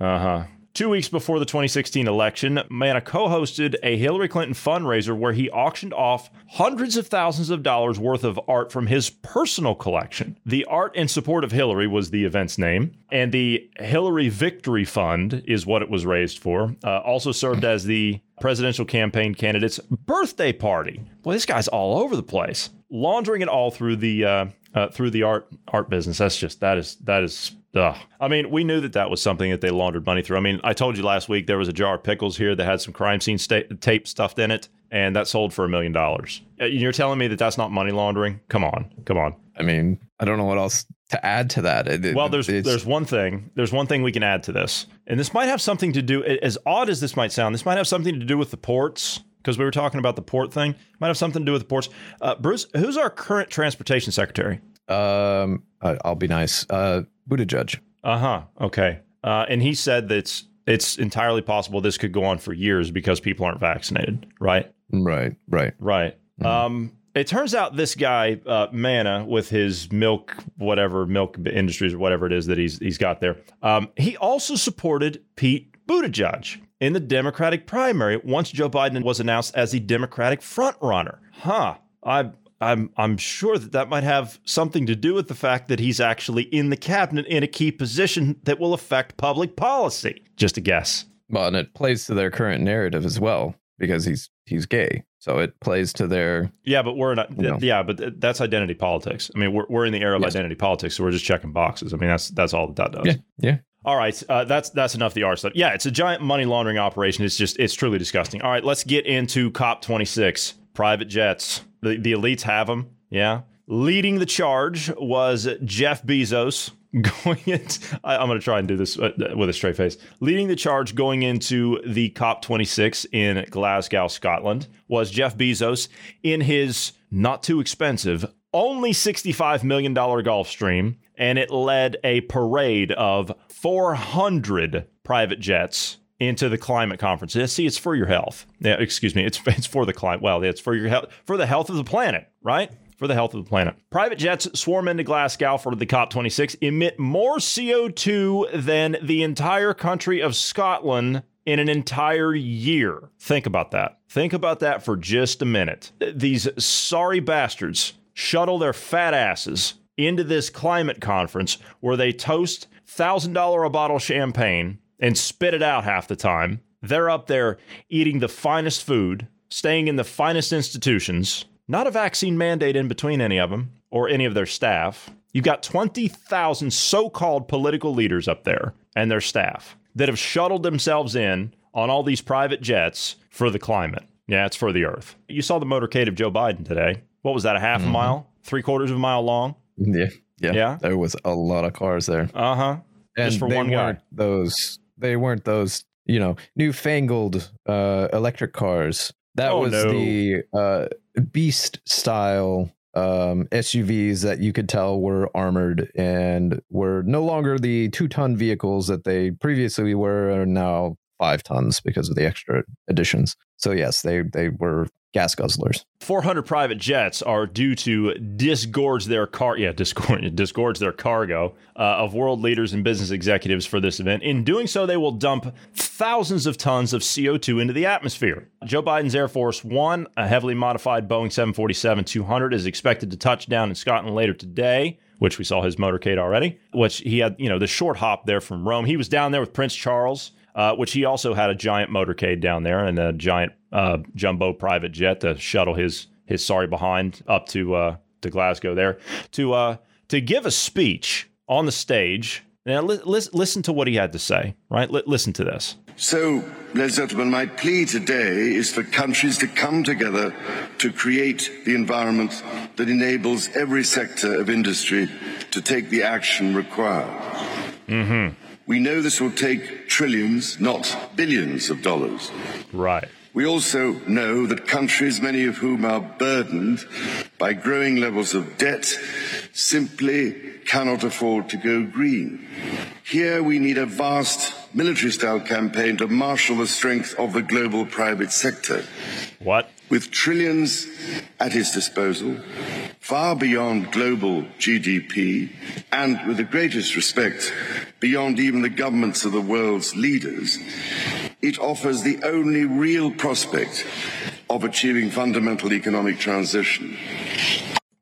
Uh huh. Two weeks before the 2016 election, Mana co hosted a Hillary Clinton fundraiser where he auctioned off hundreds of thousands of dollars worth of art from his personal collection. The Art in Support of Hillary was the event's name, and the Hillary Victory Fund is what it was raised for. Uh, also served as the presidential campaign candidate's birthday party. Boy, this guy's all over the place, laundering it all through the uh, uh, through the art art business. That's just that is that is. Ugh. I mean, we knew that that was something that they laundered money through. I mean, I told you last week there was a jar of pickles here that had some crime scene sta- tape stuffed in it, and that sold for a million dollars. Uh, You're telling me that that's not money laundering? Come on, come on. I mean, I don't know what else to add to that. It- it- Well, there's there's one thing. There's one thing we can add to this, and this might have something to do. As odd as this might sound, this might have something to do with the ports because we were talking about the port thing. Might have something to do with the ports. Uh, Bruce, who's our current transportation secretary? Um, I'll be nice. Uh, Buttigieg. Uh huh. Okay. Uh, and he said that it's it's entirely possible this could go on for years because people aren't vaccinated. Right. Right, right. Right. Um, it turns out this guy, uh, Mana, with his milk, whatever milk industries or whatever it is that he's he's got there, um, he also supported Pete Buttigieg in the Democratic primary once Joe Biden was announced as the Democratic frontrunner. Huh. I. I'm I'm sure that that might have something to do with the fact that he's actually in the cabinet in a key position that will affect public policy. Just a guess. Well, and it plays to their current narrative as well because he's he's gay, so it plays to their. Yeah, but we're not. No. Yeah, but that's identity politics. I mean, we're, we're in the era of Yes. identity politics, so we're just checking boxes. I mean, that's that's all that that does. Yeah, yeah. All right, uh, that's that's enough. of The R stuff. Yeah, it's a giant money laundering operation. It's just it's truly disgusting. All right, let's get into COP twenty six. Private jets. The the elites have them. Yeah. Leading the charge was Jeff Bezos. Going into, I, I'm going to try and do this uh, with a straight face. Leading the charge going into the COP26 in Glasgow, Scotland, was Jeff Bezos in his not too expensive, only $65 million Gulfstream, and it led a parade of 400 private jets into the climate conference. See, it's for your health. Yeah, excuse me. It's it's for the climate. Well, it's for your health, for the health of the planet, right? For the health of the planet. Private jets swarm into Glasgow for the COP26, emit more CO2 than the entire country of Scotland in an entire year. Think about that. Think about that for just a minute. These sorry bastards shuttle their fat asses into this climate conference where they toast $1,000 a bottle champagne and spit it out half the time. They're up there eating the finest food, staying in the finest institutions, not a vaccine mandate in between any of them or any of their staff. You've got 20,000 so called political leaders up there and their staff that have shuttled themselves in on all these private jets for the climate. Yeah, it's for the earth. You saw the motorcade of Joe Biden today. What was that, a half a mile? Three quarters of a mile long? Yeah, yeah, Yeah? There was a lot of cars there, Uh huh. and Just for they one guy. those. They weren't those. You know, newfangled uh, electric cars. That Oh, was no. the uh, beast style um, SUVs that you could tell were armored and were no longer the two ton vehicles that they previously were, are now five tons because of the extra additions. So yes, they they were gas guzzlers. 400 private jets are due to disgorge their car yeah disgorge, disgorge their cargo uh, of world leaders and business executives for this event. In doing so they will dump thousands of tons of co2 into the atmosphere. Joe biden's air force one a heavily modified boeing 747-200 is expected to touch down in scotland later today which we saw his motorcade already which he had you know the short hop there from rome. He was down there with prince charles uh, which he also had a giant motorcade down there and a giant uh, jumbo private jet to shuttle his his sorry behind up to uh, to Glasgow there to uh, to give a speech on the stage. Now, li- li- listen to what he had to say. Right, li- listen to this. So, ladies and gentlemen, my plea today is for countries to come together to create the environment that enables every sector of industry to take the action required. Mm-hmm. We know this will take trillions, not billions of dollars. Right. We also know that countries, many of whom are burdened by growing levels of debt, simply cannot afford to go green. Here we need a vast military style campaign to marshal the strength of the global private sector. What? With trillions at his disposal, far beyond global GDP, and with the greatest respect, beyond even the governments of the world's leaders, it offers the only real prospect of achieving fundamental economic transition.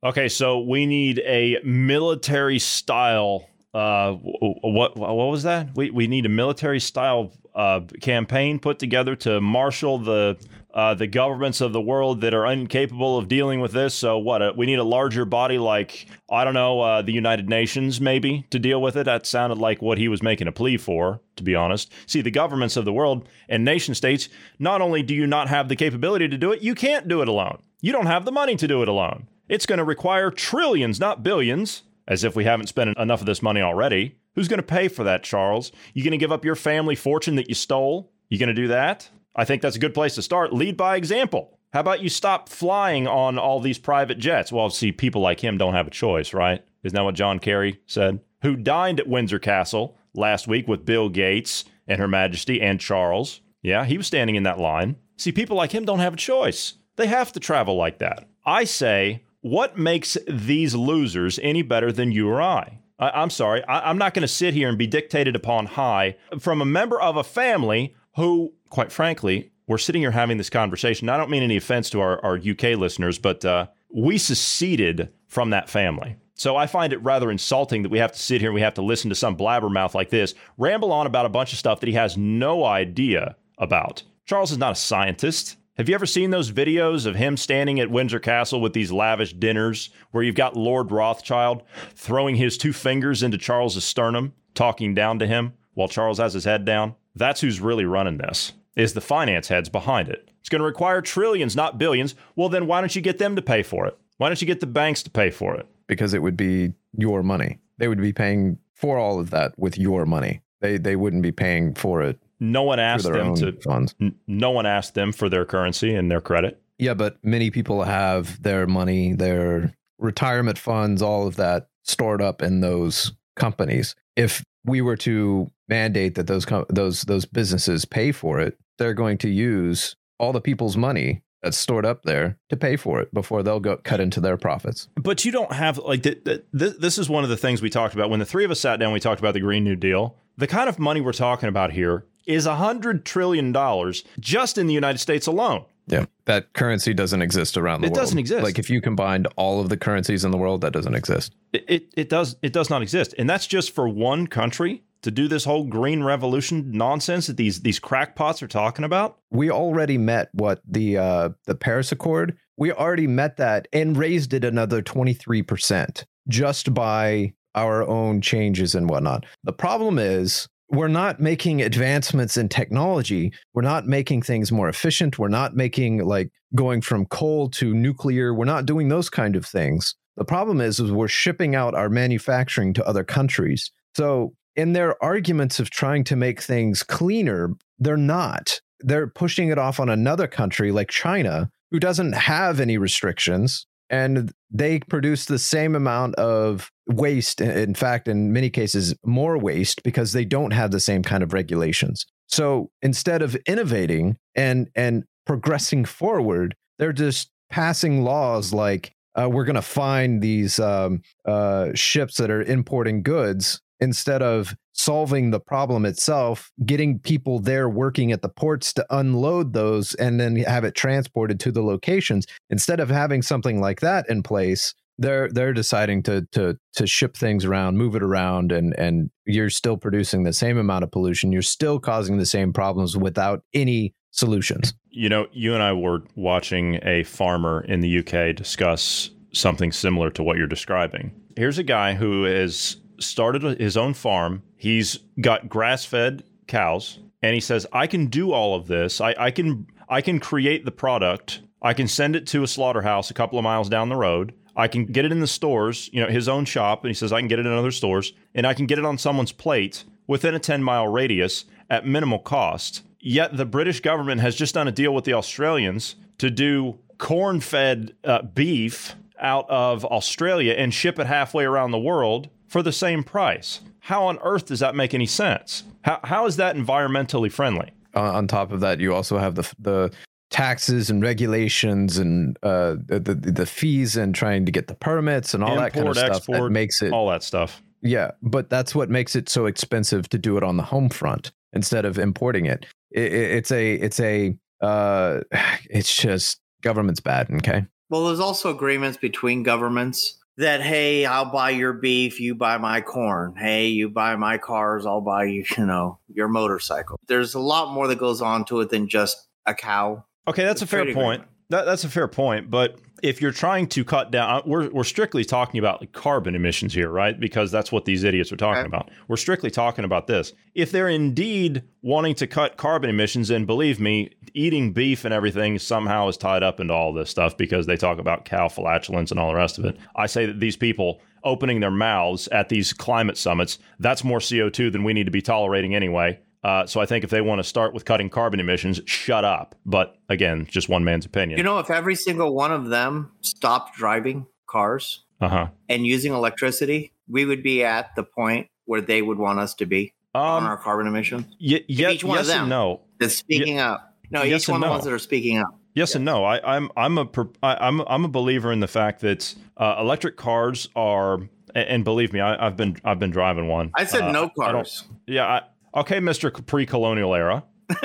Okay, so we need a military style. Uh, what what was that? We we need a military style uh, campaign put together to marshal the uh, the governments of the world that are incapable of dealing with this. So what? Uh, we need a larger body, like I don't know, uh, the United Nations, maybe, to deal with it. That sounded like what he was making a plea for, to be honest. See, the governments of the world and nation states. Not only do you not have the capability to do it, you can't do it alone. You don't have the money to do it alone. It's going to require trillions, not billions, as if we haven't spent enough of this money already. Who's going to pay for that, Charles? You going to give up your family fortune that you stole? You going to do that? I think that's a good place to start. Lead by example. How about you stop flying on all these private jets? Well, see, people like him don't have a choice, right? Isn't that what John Kerry said? Who dined at Windsor Castle last week with Bill Gates and Her Majesty and Charles. Yeah, he was standing in that line. See, people like him don't have a choice. They have to travel like that. I say what makes these losers any better than you or I? I am sorry, I, I'm not going to sit here and be dictated upon high from a member of a family who, quite frankly, we're sitting here having this conversation. I don't mean any offense to our, our UK listeners, but uh, we seceded from that family. So I find it rather insulting that we have to sit here and we have to listen to some blabbermouth like this ramble on about a bunch of stuff that he has no idea about. Charles is not a scientist. Have you ever seen those videos of him standing at Windsor Castle with these lavish dinners where you've got Lord Rothschild throwing his two fingers into Charles's sternum, talking down to him while Charles has his head down? That's who's really running this. Is the finance heads behind it. It's going to require trillions, not billions. Well, then why don't you get them to pay for it? Why don't you get the banks to pay for it? Because it would be your money. They would be paying for all of that with your money. They they wouldn't be paying for it no one asked them to funds. N- no one asked them for their currency and their credit. Yeah, but many people have their money, their retirement funds, all of that stored up in those companies. If we were to mandate that those com- those those businesses pay for it, they're going to use all the people's money that's stored up there to pay for it before they'll go cut into their profits. But you don't have like the, the, this is one of the things we talked about when the three of us sat down. We talked about the Green New Deal. The kind of money we're talking about here is a hundred trillion dollars just in the United States alone. Yeah, that currency doesn't exist around the it world. It doesn't exist. Like if you combined all of the currencies in the world, that doesn't exist. It, it, it does it does not exist, and that's just for one country to do this whole green revolution nonsense that these these crackpots are talking about. We already met what the uh, the Paris Accord. We already met that and raised it another twenty three percent just by our own changes and whatnot. The problem is we're not making advancements in technology. We're not making things more efficient. We're not making like going from coal to nuclear. We're not doing those kind of things. The problem is, is we're shipping out our manufacturing to other countries. So in their arguments of trying to make things cleaner, they're not. They're pushing it off on another country like China, who doesn't have any restrictions and they produce the same amount of waste in fact in many cases more waste because they don't have the same kind of regulations so instead of innovating and and progressing forward they're just passing laws like uh, we're going to find these um, uh, ships that are importing goods instead of solving the problem itself, getting people there working at the ports to unload those and then have it transported to the locations. Instead of having something like that in place, they're they're deciding to to to ship things around, move it around, and and you're still producing the same amount of pollution. You're still causing the same problems without any solutions. You know, you and I were watching a farmer in the UK discuss something similar to what you're describing. Here's a guy who has started his own farm. He's got grass-fed cows, and he says, "I can do all of this. I, I can I can create the product. I can send it to a slaughterhouse a couple of miles down the road. I can get it in the stores, you know, his own shop, and he says I can get it in other stores, and I can get it on someone's plate within a 10 mile radius at minimal cost. Yet the British government has just done a deal with the Australians to do corn fed uh, beef out of Australia and ship it halfway around the world for the same price. How on earth does that make any sense? How, how is that environmentally friendly? Uh, on top of that, you also have the the taxes and regulations and uh, the, the the fees and trying to get the permits and all Import, that kind of stuff export, that makes it all that stuff. Yeah, but that's what makes it so expensive to do it on the home front instead of importing it. it, it it's a it's a uh, it's just government's bad. Okay. Well, there's also agreements between governments that hey, I'll buy your beef, you buy my corn. Hey, you buy my cars, I'll buy you, you know, your motorcycle. There's a lot more that goes on to it than just a cow. Okay, that's a fair point. That, that's a fair point. But if you're trying to cut down, uh, we're, we're strictly talking about like carbon emissions here, right? Because that's what these idiots are talking Okay. about. We're strictly talking about this. If they're indeed wanting to cut carbon emissions, and believe me, eating beef and everything somehow is tied up into all this stuff because they talk about cow flatulence and all the rest of it. I say that these people opening their mouths at these climate summits, that's more CO2 than we need to be tolerating anyway. Uh, so I think if they want to start with cutting carbon emissions, shut up. But again, just one man's opinion. You know, if every single one of them stopped driving cars uh huh. and using electricity, we would be at the point where they would want us to be on Um, our carbon emissions. y- ye- each one yes of them and no. That's speaking up. No, yes each one and of the no. ones that are speaking up. Yes and no. I, I'm I'm a I, I'm I'm a believer in the fact that uh, electric cars are, and, believe me, I, I've been I've been driving one. I said Uh, no I cars. yeah. Okay, Mister Pre-colonial era.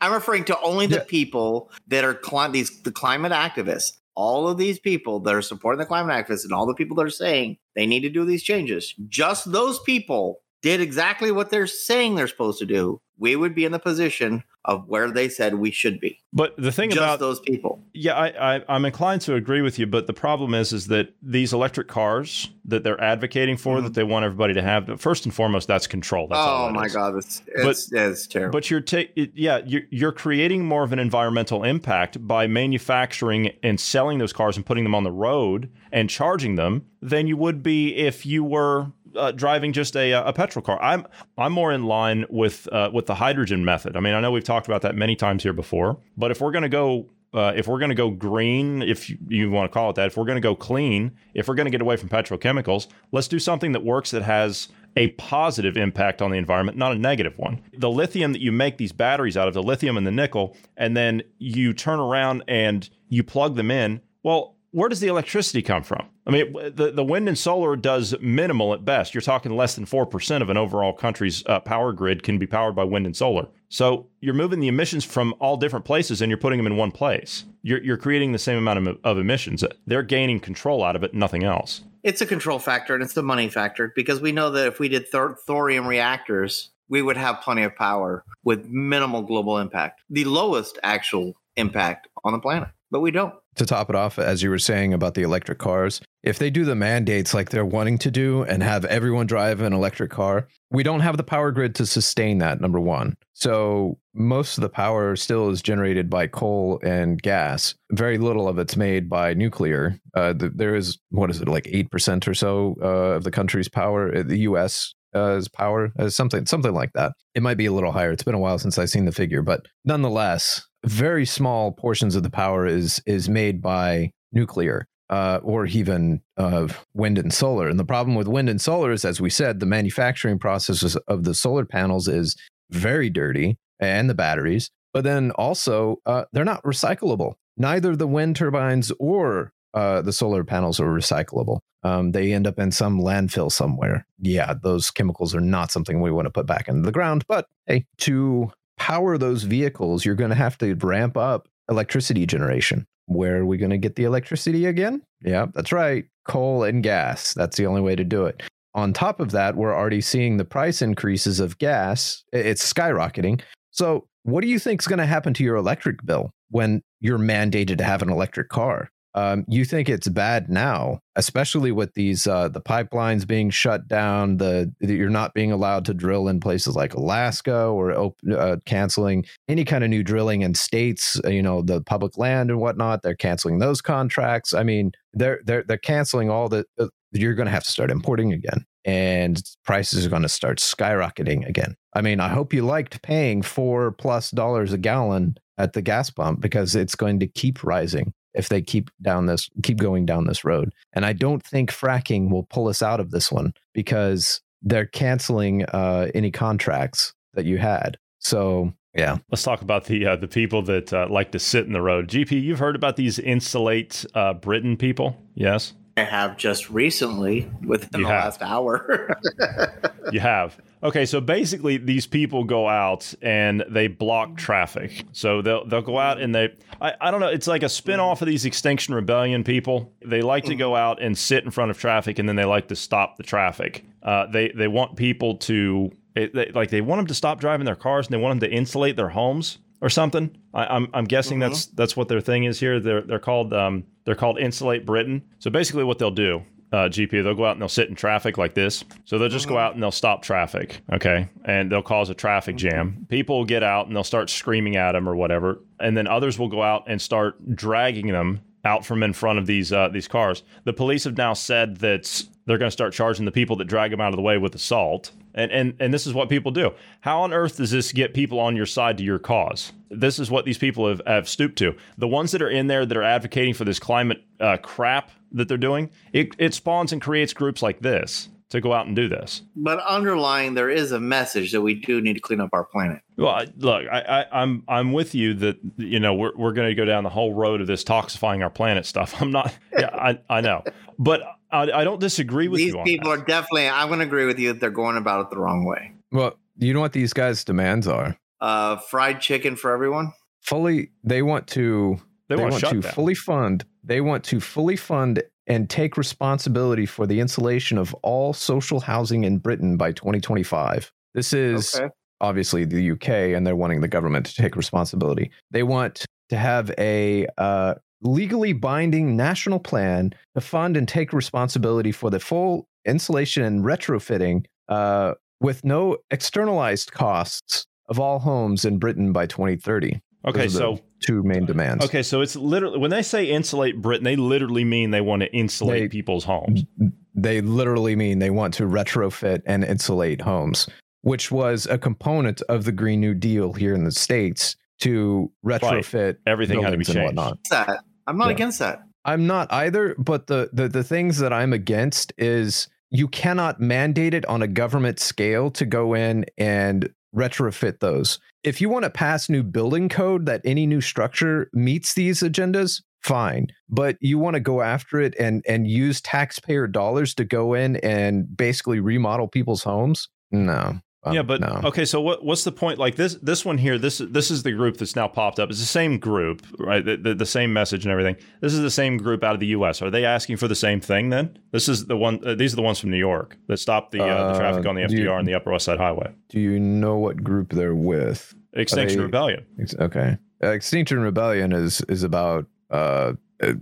I'm referring to only the people that are cli- these the climate activists. All of these people that are supporting the climate activists and all the people that are saying they need to do these changes. Just those people did exactly what they're saying they're supposed to do. We would be in the position of where they said we should be. But the thing Just about those people. Yeah, I, I, I'm inclined to agree with you, but the problem is, is that these electric cars that they're advocating for, that they want everybody to have, but first and foremost, that's control. That's Mm-hmm. oh that my is. god, it's But- it's, it's terrible. But you're ta- it- yeah, you're, you're creating more of an environmental impact by manufacturing and selling those cars and putting them on the road and charging them than you would be if you were uh, driving just a, a petrol car. I'm I'm more in line with uh, with the hydrogen method. I mean, I know we've talked about that many times here before, but if we're going to go uh, if we're going to go green, if you, you want to call it that, if we're going to go clean, if we're going to get away from petrochemicals, let's do something that works that has a positive impact on the environment, not a negative one. The lithium that you make these batteries out of, the lithium and the nickel, and then you turn around and you plug them in. Well, where does the electricity come from? I mean, the, the wind and solar does minimal at best. You're talking less than 4% of an overall country's uh, power grid can be powered by wind and solar. So you're moving the emissions from all different places and you're putting them in one place. You're, you're creating the same amount of, of emissions. They're gaining control out of it, nothing else. it's a control factor and it's the money factor because we know that if we did thor- thorium reactors, we would have plenty of power with minimal global impact, the lowest actual impact on the planet. But we don't. To top it off, as you were saying about the electric cars, if they do the mandates like they're wanting to do and have everyone drive an electric car, we don't have the power grid to sustain that, number one. So most of the power still is generated by coal and gas. Very little of it's made by nuclear. Uh, th- there is, what is it, like 8% or so uh, of the country's power, uh, the US. Uh, is power uh, something something like that. It might be a little higher. It's been a while since I've seen the figure, but nonetheless, very small portions of the power is is made by nuclear uh, or even uh, wind and solar. And the problem with wind and solar is, as we said, the manufacturing processes of the solar panels is very dirty, and the batteries. But then also, uh, they're not recyclable. Neither the wind turbines or uh, the solar panels are recyclable. Um, they end up in some landfill somewhere. Yeah, those chemicals are not something we want to put back into the ground. But hey, to power those vehicles, you're going to have to ramp up electricity generation. Where are we going to get the electricity again? Yeah, that's right. Coal and gas. That's the only way to do it. On top of that, we're already seeing the price increases of gas. It's skyrocketing. So what do you think is going to happen to your electric bill when you're mandated to have an electric car? Um, you think it's bad now, especially with these uh, the pipelines being shut down. The you're not being allowed to drill in places like Alaska or op- uh, canceling any kind of new drilling in states. uh, You know the public land and whatnot. They're canceling those contracts. I mean, they're they're they're canceling all the. Uh, you're going to have to start importing again, and prices are going to start skyrocketing again. I mean, I hope you liked paying four plus dollars a gallon at the gas pump because it's going to keep rising if they keep down this keep going down this road. And I don't think fracking will pull us out of this one because they're canceling uh, any contracts that you had. So yeah, Let's talk about the uh, the people that uh, like to sit in the road. GP, you've heard about these insulate uh, Britain people? Yes, I have just recently within You the have. last hour. you have. Okay, so basically, these people go out and they block traffic. So they'll they'll go out and they I, I don't know. It's like a spin off of these Extinction Rebellion people. They like to go out and sit in front of traffic, and then they like to stop the traffic. Uh, they they want people to it, they, like they want them to stop driving their cars, and they want them to insulate their homes or something. I, I'm I'm guessing that's that's what their thing is here. They're they're called um they're called Insulate Britain. So basically, what they'll do uh, GP, they'll go out and they'll sit in traffic like this. So they'll just go out and they'll stop traffic, okay? And they'll cause a traffic jam. People will get out and they'll start screaming at them or whatever. And then others will go out and start dragging them out from in front of these uh, these cars. The police have now said that they're going to start charging the people that drag them out of the way with assault. And, and and this is what people do. How on earth does this get people on your side to your cause? This is what these people have, have stooped to. The ones that are in there that are advocating for this climate uh, crap that they're doing, it, it spawns and creates groups like this to go out and do this. but underlying, there is a message that we do need to clean up our planet. Well, I, look, I, I, I'm I'm with you that you know we're we're going to go down the whole road of this toxifying our planet stuff. I'm not. Yeah, I I know, but I, I don't disagree with These you on people that. are definitely. I'm going to agree with you that they're going about it the wrong way. well, you know what these guys' demands are? Uh, fried chicken for everyone. Fully, they want to They they want want to down. fully fund they want to fully fund and take responsibility for the installation of all social housing in Britain by 2025. This is Okay. obviously the UK and they're wanting the government to take responsibility. They want to have a uh, legally binding national plan to fund and take responsibility for the full installation and retrofitting uh, with no externalized costs of all homes in Britain by 2030. Okay, Those are the so two main demands. okay, so it's literally when they say insulate Britain, they literally mean they want to insulate They- people's homes. They literally mean they want to retrofit and insulate homes, which was a component of the Green New Deal here in the States to retrofit Everything had to be buildings and changed. whatnot. That I'm not Yeah. against that. I'm not either, but the, the the things that I'm against is you cannot mandate it on a government scale to go in and retrofit those. If you want to pass new building code that any new structure meets these agendas, fine. But you want to go after it and and use taxpayer dollars to go in and basically remodel people's homes? No. Um, yeah, but no. okay. So what what's the point? Like this this one here. This this is the group that's now popped up. It's the same group, right? The, the, the same message and everything. This is the same group out of the U.S. Are they asking for the same thing? Then this is the one. Uh, these are the ones from New York that stopped the uh, the traffic Uh, on the do you- FDR and the Upper West Side Highway. Do you know what group they're with? Extinction they- Rebellion. Ex- Okay. Uh, Extinction Rebellion is is about uh, uh,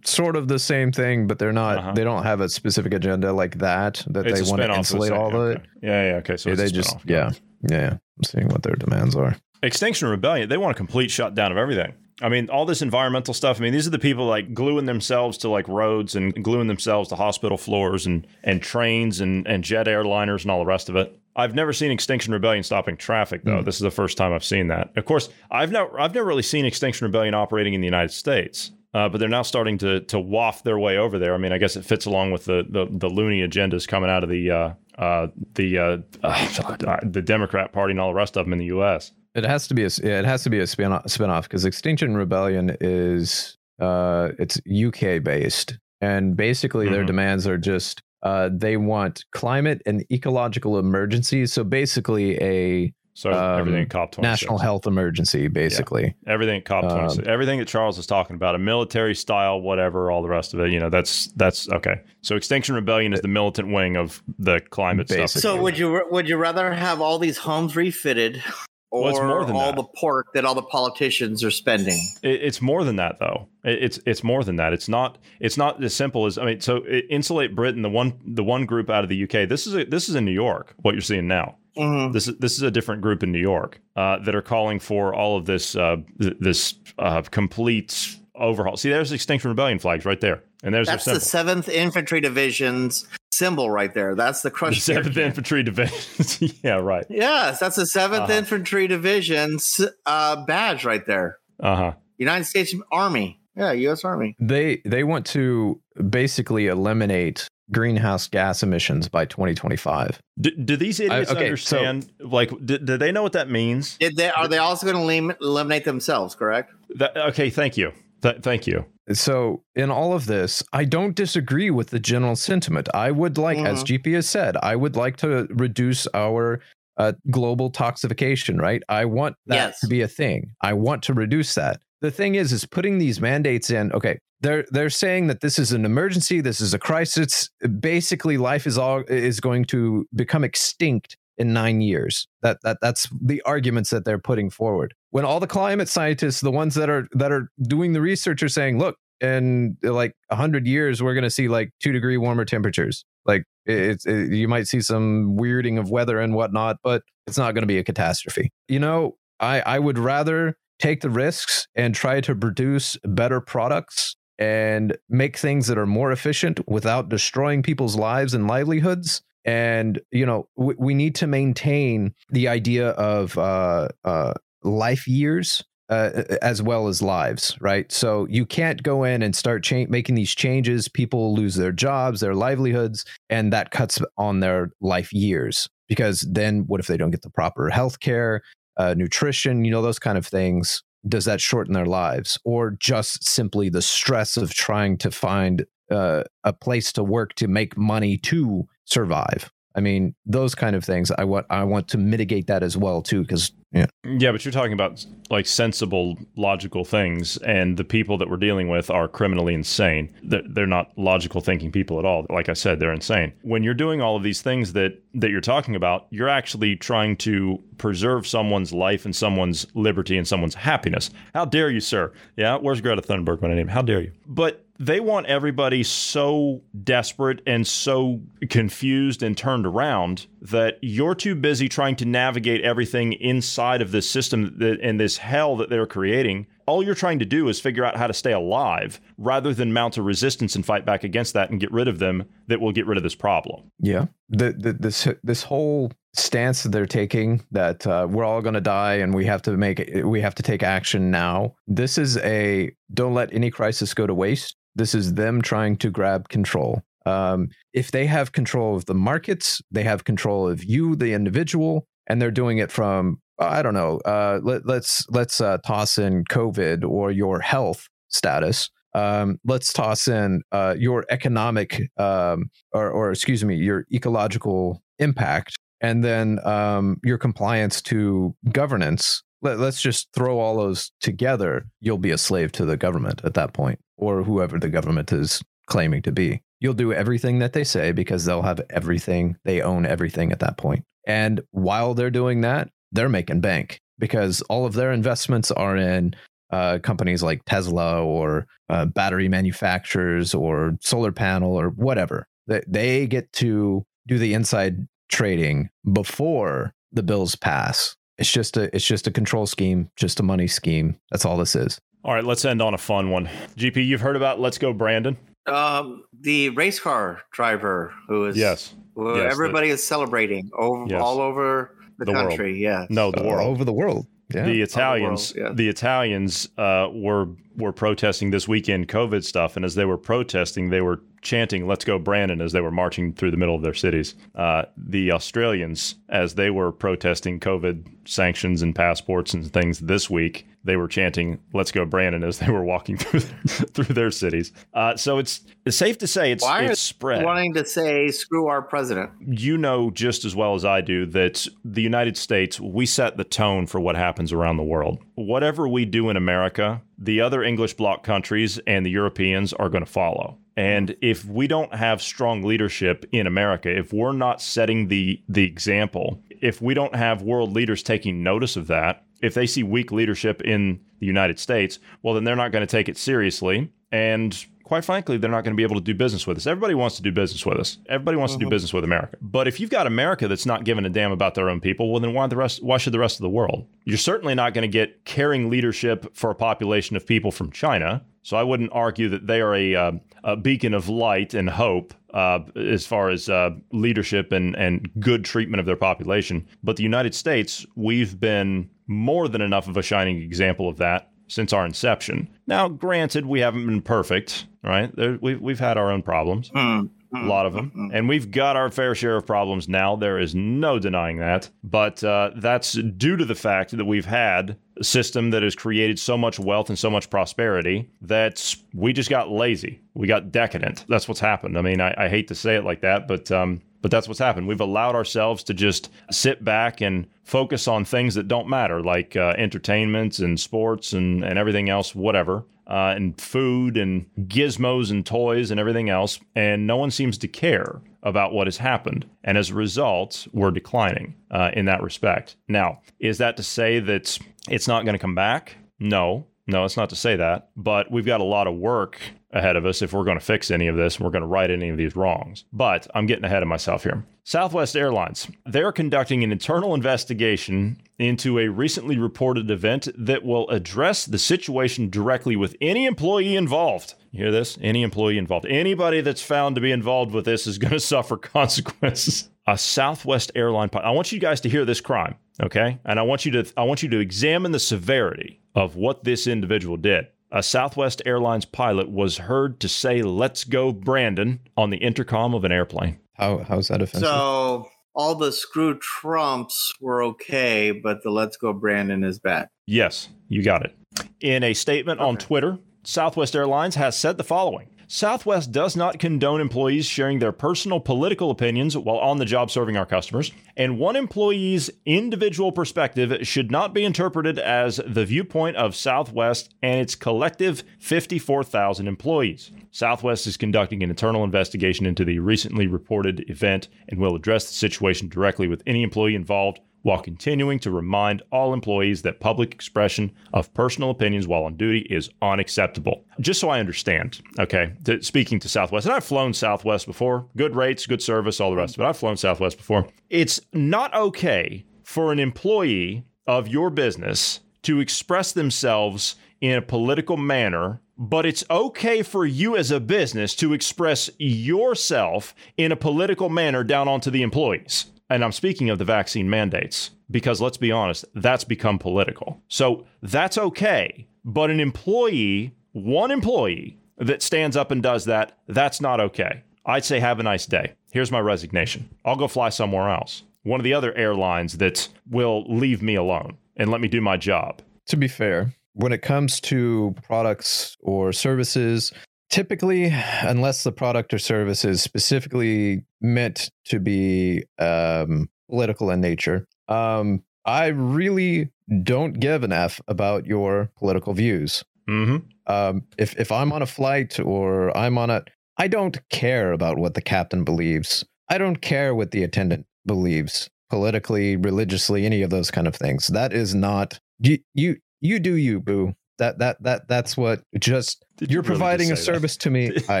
sort of the same thing, but they're not. Uh-huh. They don't have a specific agenda like that that It's they want to the insulate same- all of okay. it. Yeah, yeah. Okay, so Yeah, they just spin-off. yeah yeah. I'm seeing what their demands are. Extinction Rebellion, they want a complete shutdown of everything. I mean, all this environmental stuff. I mean, these are the people like gluing themselves to like roads and gluing themselves to hospital floors and and trains and and jet airliners and all the rest of it. I've never seen Extinction Rebellion stopping traffic though. This is the first time I've seen that. Of course, I've never I've never really seen Extinction Rebellion operating in the United States. Uh, but they're now starting to to waft their way over there. I mean, I guess it fits along with the the, the loony agendas coming out of the uh, uh, the uh, uh, the Democrat Party and all the rest of them in the U.S. It has to be a it has to be a spin spinoff because Extinction Rebellion is uh it's UK based and basically their Mhm. demands are just uh they want climate and ecological emergencies. So basically a So Um, everything at COP 26. national health emergency, basically. Everything at COP Um, everything that Charles is talking about, a military style, whatever, all the rest of it. You know, that's that's okay. So Extinction Rebellion is the militant wing of the climate stuff. So would you would you rather have all these homes refitted, or Well, it's more than all that. the pork that all the politicians are spending. It, it's more than that, though. It, it's it's more than that. It's not it's not as simple as I mean. So i- insulate Britain, the one the one group out of the UK. This is a, this is in New York. What you're seeing now. Mhm. This is this is a different group in New York uh, that are calling for all of this uh, th- this uh, complete overhaul. See, there's Extinction Rebellion flags right there, and there's That's their the. Seventh Infantry Division's symbol right there. That's the The crushed. Seventh Infantry Division. yeah, right. Yes, that's the 7th Uh-huh. Infantry Division's uh, badge right there. Uh huh. United States Army. Yeah, U.S. Army. They they want to basically eliminate greenhouse gas emissions by 2025. Do, do these idiots okay, so- understand? like, do, do they know what that means? Did they, are they also going to elim- eliminate themselves? Correct. That, okay, thank you. Th- thank you. So, in all of this, I don't disagree with the general sentiment. I would like, as GP has said, I would like to reduce our uh, global toxification, right? I want that Yes. to be a thing. I want to reduce that. The thing is, is putting these mandates in. Okay, they're they're saying that this is an emergency. This is a crisis. Basically, life is all is going to become extinct in nine years. That that that's the arguments that they're putting forward. When all the climate scientists, the ones that are that are doing the research, are saying, look, in like hundred years, we're going to see like two degree warmer temperatures. Like it's it, you might see some weirding of weather and whatnot, but it's not going to be a catastrophe. You know, I I would rather take the risks and try to produce better products and make things that are more efficient without destroying people's lives and livelihoods. And you know we, we need to maintain the idea of uh, uh, life years uh, as well as lives right? So you can't go in and start cha- making these changes. People lose their jobs their livelihoods and that cuts on their life years because then what if they don't get the proper health care uh, nutrition you know those kind of things does that shorten their lives? Or just simply the stress of trying to find uh, a place to work to make money to survive i mean those kind of things i want i want to mitigate that as well too because yeah Yeah, but you're talking about like sensible, logical things, and the people that we're dealing with are criminally insane. They're, not logical thinking people at all. Like I said, they're insane. When you're doing all of these things that that you're talking about, you're actually trying to preserve someone's life and someone's liberty and someone's happiness. How dare you, sir? Yeah, where's Greta Thunberg when I name? How dare you? But they want everybody so desperate and so confused and turned around that you're too busy trying to navigate everything inside of this system and this hell that they're creating. All you're trying to do is figure out how to stay alive rather than mount a resistance and fight back against that and get rid of them that will get rid of this problem. yeah the, the this this whole stance that they're taking that uh, we're all going to die and we have to make we have to take action now this is a don't let any crisis go to waste this is them trying to grab control. Um, if they have control of the markets they have control of you the individual and they're doing it from i don't know uh, let, let's let's uh, toss in covid or your health status. Um, let's toss in uh, your economic um, or, or excuse me your ecological impact and then um, your compliance to governance Let, let's just throw all those together you'll be a slave to the government at that point or whoever the government is claiming to be you'll do everything that they say because they'll have everything they own everything at that point and while they're doing that they're making bank because all of their investments are in uh, companies like Tesla or uh, battery manufacturers or solar panel or whatever. They, they get to do the inside trading before the bills pass. It's just a it's just a control scheme, just a money scheme. That's all this is. All right, let's end on a fun one. GP, you've heard about Let's Go Brandon? Um, the race car driver who is Yes. who Yes, everybody is celebrating over Yes. all over the, The world. country. Yeah. No, the All world. over the world. Yeah. the Italians, yeah. the Italians uh, were were protesting this weekend COVID stuff, and as they were protesting, they were chanting "Let's go, Brandon!" as they were marching through the middle of their cities. Uh, the Australians, as they were protesting COVID sanctions and passports and things this week, they were chanting "Let's go, Brandon!" as they were walking through through their cities. Uh, so it's it's safe to say it's Why are it's spread wanting to say screw our president? you know just as well as I do that the United States, we set the tone for what happens around the world. Whatever we do in America, the other English bloc countries and the Europeans are going to follow. And if we don't have strong leadership in America, if we're not setting the the example, if we don't have world leaders taking notice of that, if they see weak leadership in the United States, well then they're not going to take it seriously and quite frankly, they're not going to be able to do business with us. Everybody wants to do business with us. Everybody wants to do business with America. But if you've got America that's not giving a damn about their own people, well, then why the rest? Why should the rest of the world? You're certainly not going to get caring leadership for a population of people from China. So I wouldn't argue that they are a, uh, a beacon of light and hope uh, as far as uh, leadership and, and good treatment of their population. But the United States, we've been more than enough of a shining example of that since our inception. Now, granted, we haven't been perfect, right? There, we've, we've had our own problems, Mm, a lot of them, and we've got our fair share of problems now. There is no denying that. But uh, that's due to the fact that we've had a system that has created so much wealth and so much prosperity that we just got lazy. We got decadent. That's what's happened. I mean, I, I hate to say it like that, but um, but that's what's happened. We've allowed ourselves to just sit back and focus on things that don't matter, like uh, entertainment and sports and, and everything else, whatever, uh, and food and gizmos and toys and everything else. And no one seems to care about what has happened. And as a result, we're declining uh, in that respect. Now, is that to say that it's not going to come back? No. No, it's not to say that, but we've got a lot of work ahead of us if we're going to fix any of this and we're going to right any of these wrongs. But I'm getting ahead of myself here. Southwest Airlines, they're conducting an internal investigation into a recently reported event that will address the situation directly with any employee involved. You hear this? Any employee involved. Anybody that's found to be involved with this is going to suffer consequences. A Southwest airline. I want you guys to hear this crime, okay? And I want you to I want you to examine the severity of what this individual did. A Southwest Airlines pilot was heard to say, Let's go, Brandon, on the intercom of an airplane. How how's that offensive? So all the screw Trumps were okay, but the let's go Brandon is bad. Yes, you got it. In a statement on Twitter, Southwest Airlines has said the following Southwest does not condone employees sharing their personal political opinions while on the job serving our customers, and one employee's individual perspective should not be interpreted as the viewpoint of Southwest and its collective 54,000 employees. Southwest is conducting an internal investigation into the recently reported event and will address the situation directly with any employee involved while continuing to remind all employees that public expression of personal opinions while on duty is unacceptable. Just so I understand, okay, speaking to Southwest, and I've flown Southwest before, good rates, good service, all the rest of it. I've flown Southwest before. It's not okay for an employee of your business to express themselves in a political manner but it's okay for you as a business to express yourself in a political manner down onto the employees. And I'm speaking of the vaccine mandates because let's be honest, that's become political. So that's okay. But an employee, one employee that stands up and does that, that's not okay. I'd say have a nice day. Here's my resignation. I'll go fly somewhere else. One of the other airlines that will leave me alone and let me do my job. to be fair, when it comes to products or services, typically, unless the product or service is specifically meant to be um, political in nature, um, I really don't give an F about your political views. Mm-hmm. Um, if if I'm on a flight or I'm on a, I don't care about what the captain believes. I don't care what the attendant believes politically, religiously, any of those kind of things. That is not you. You you do you, boo. That that that that's what just Did you you're really providing a say that? service to me. Did I,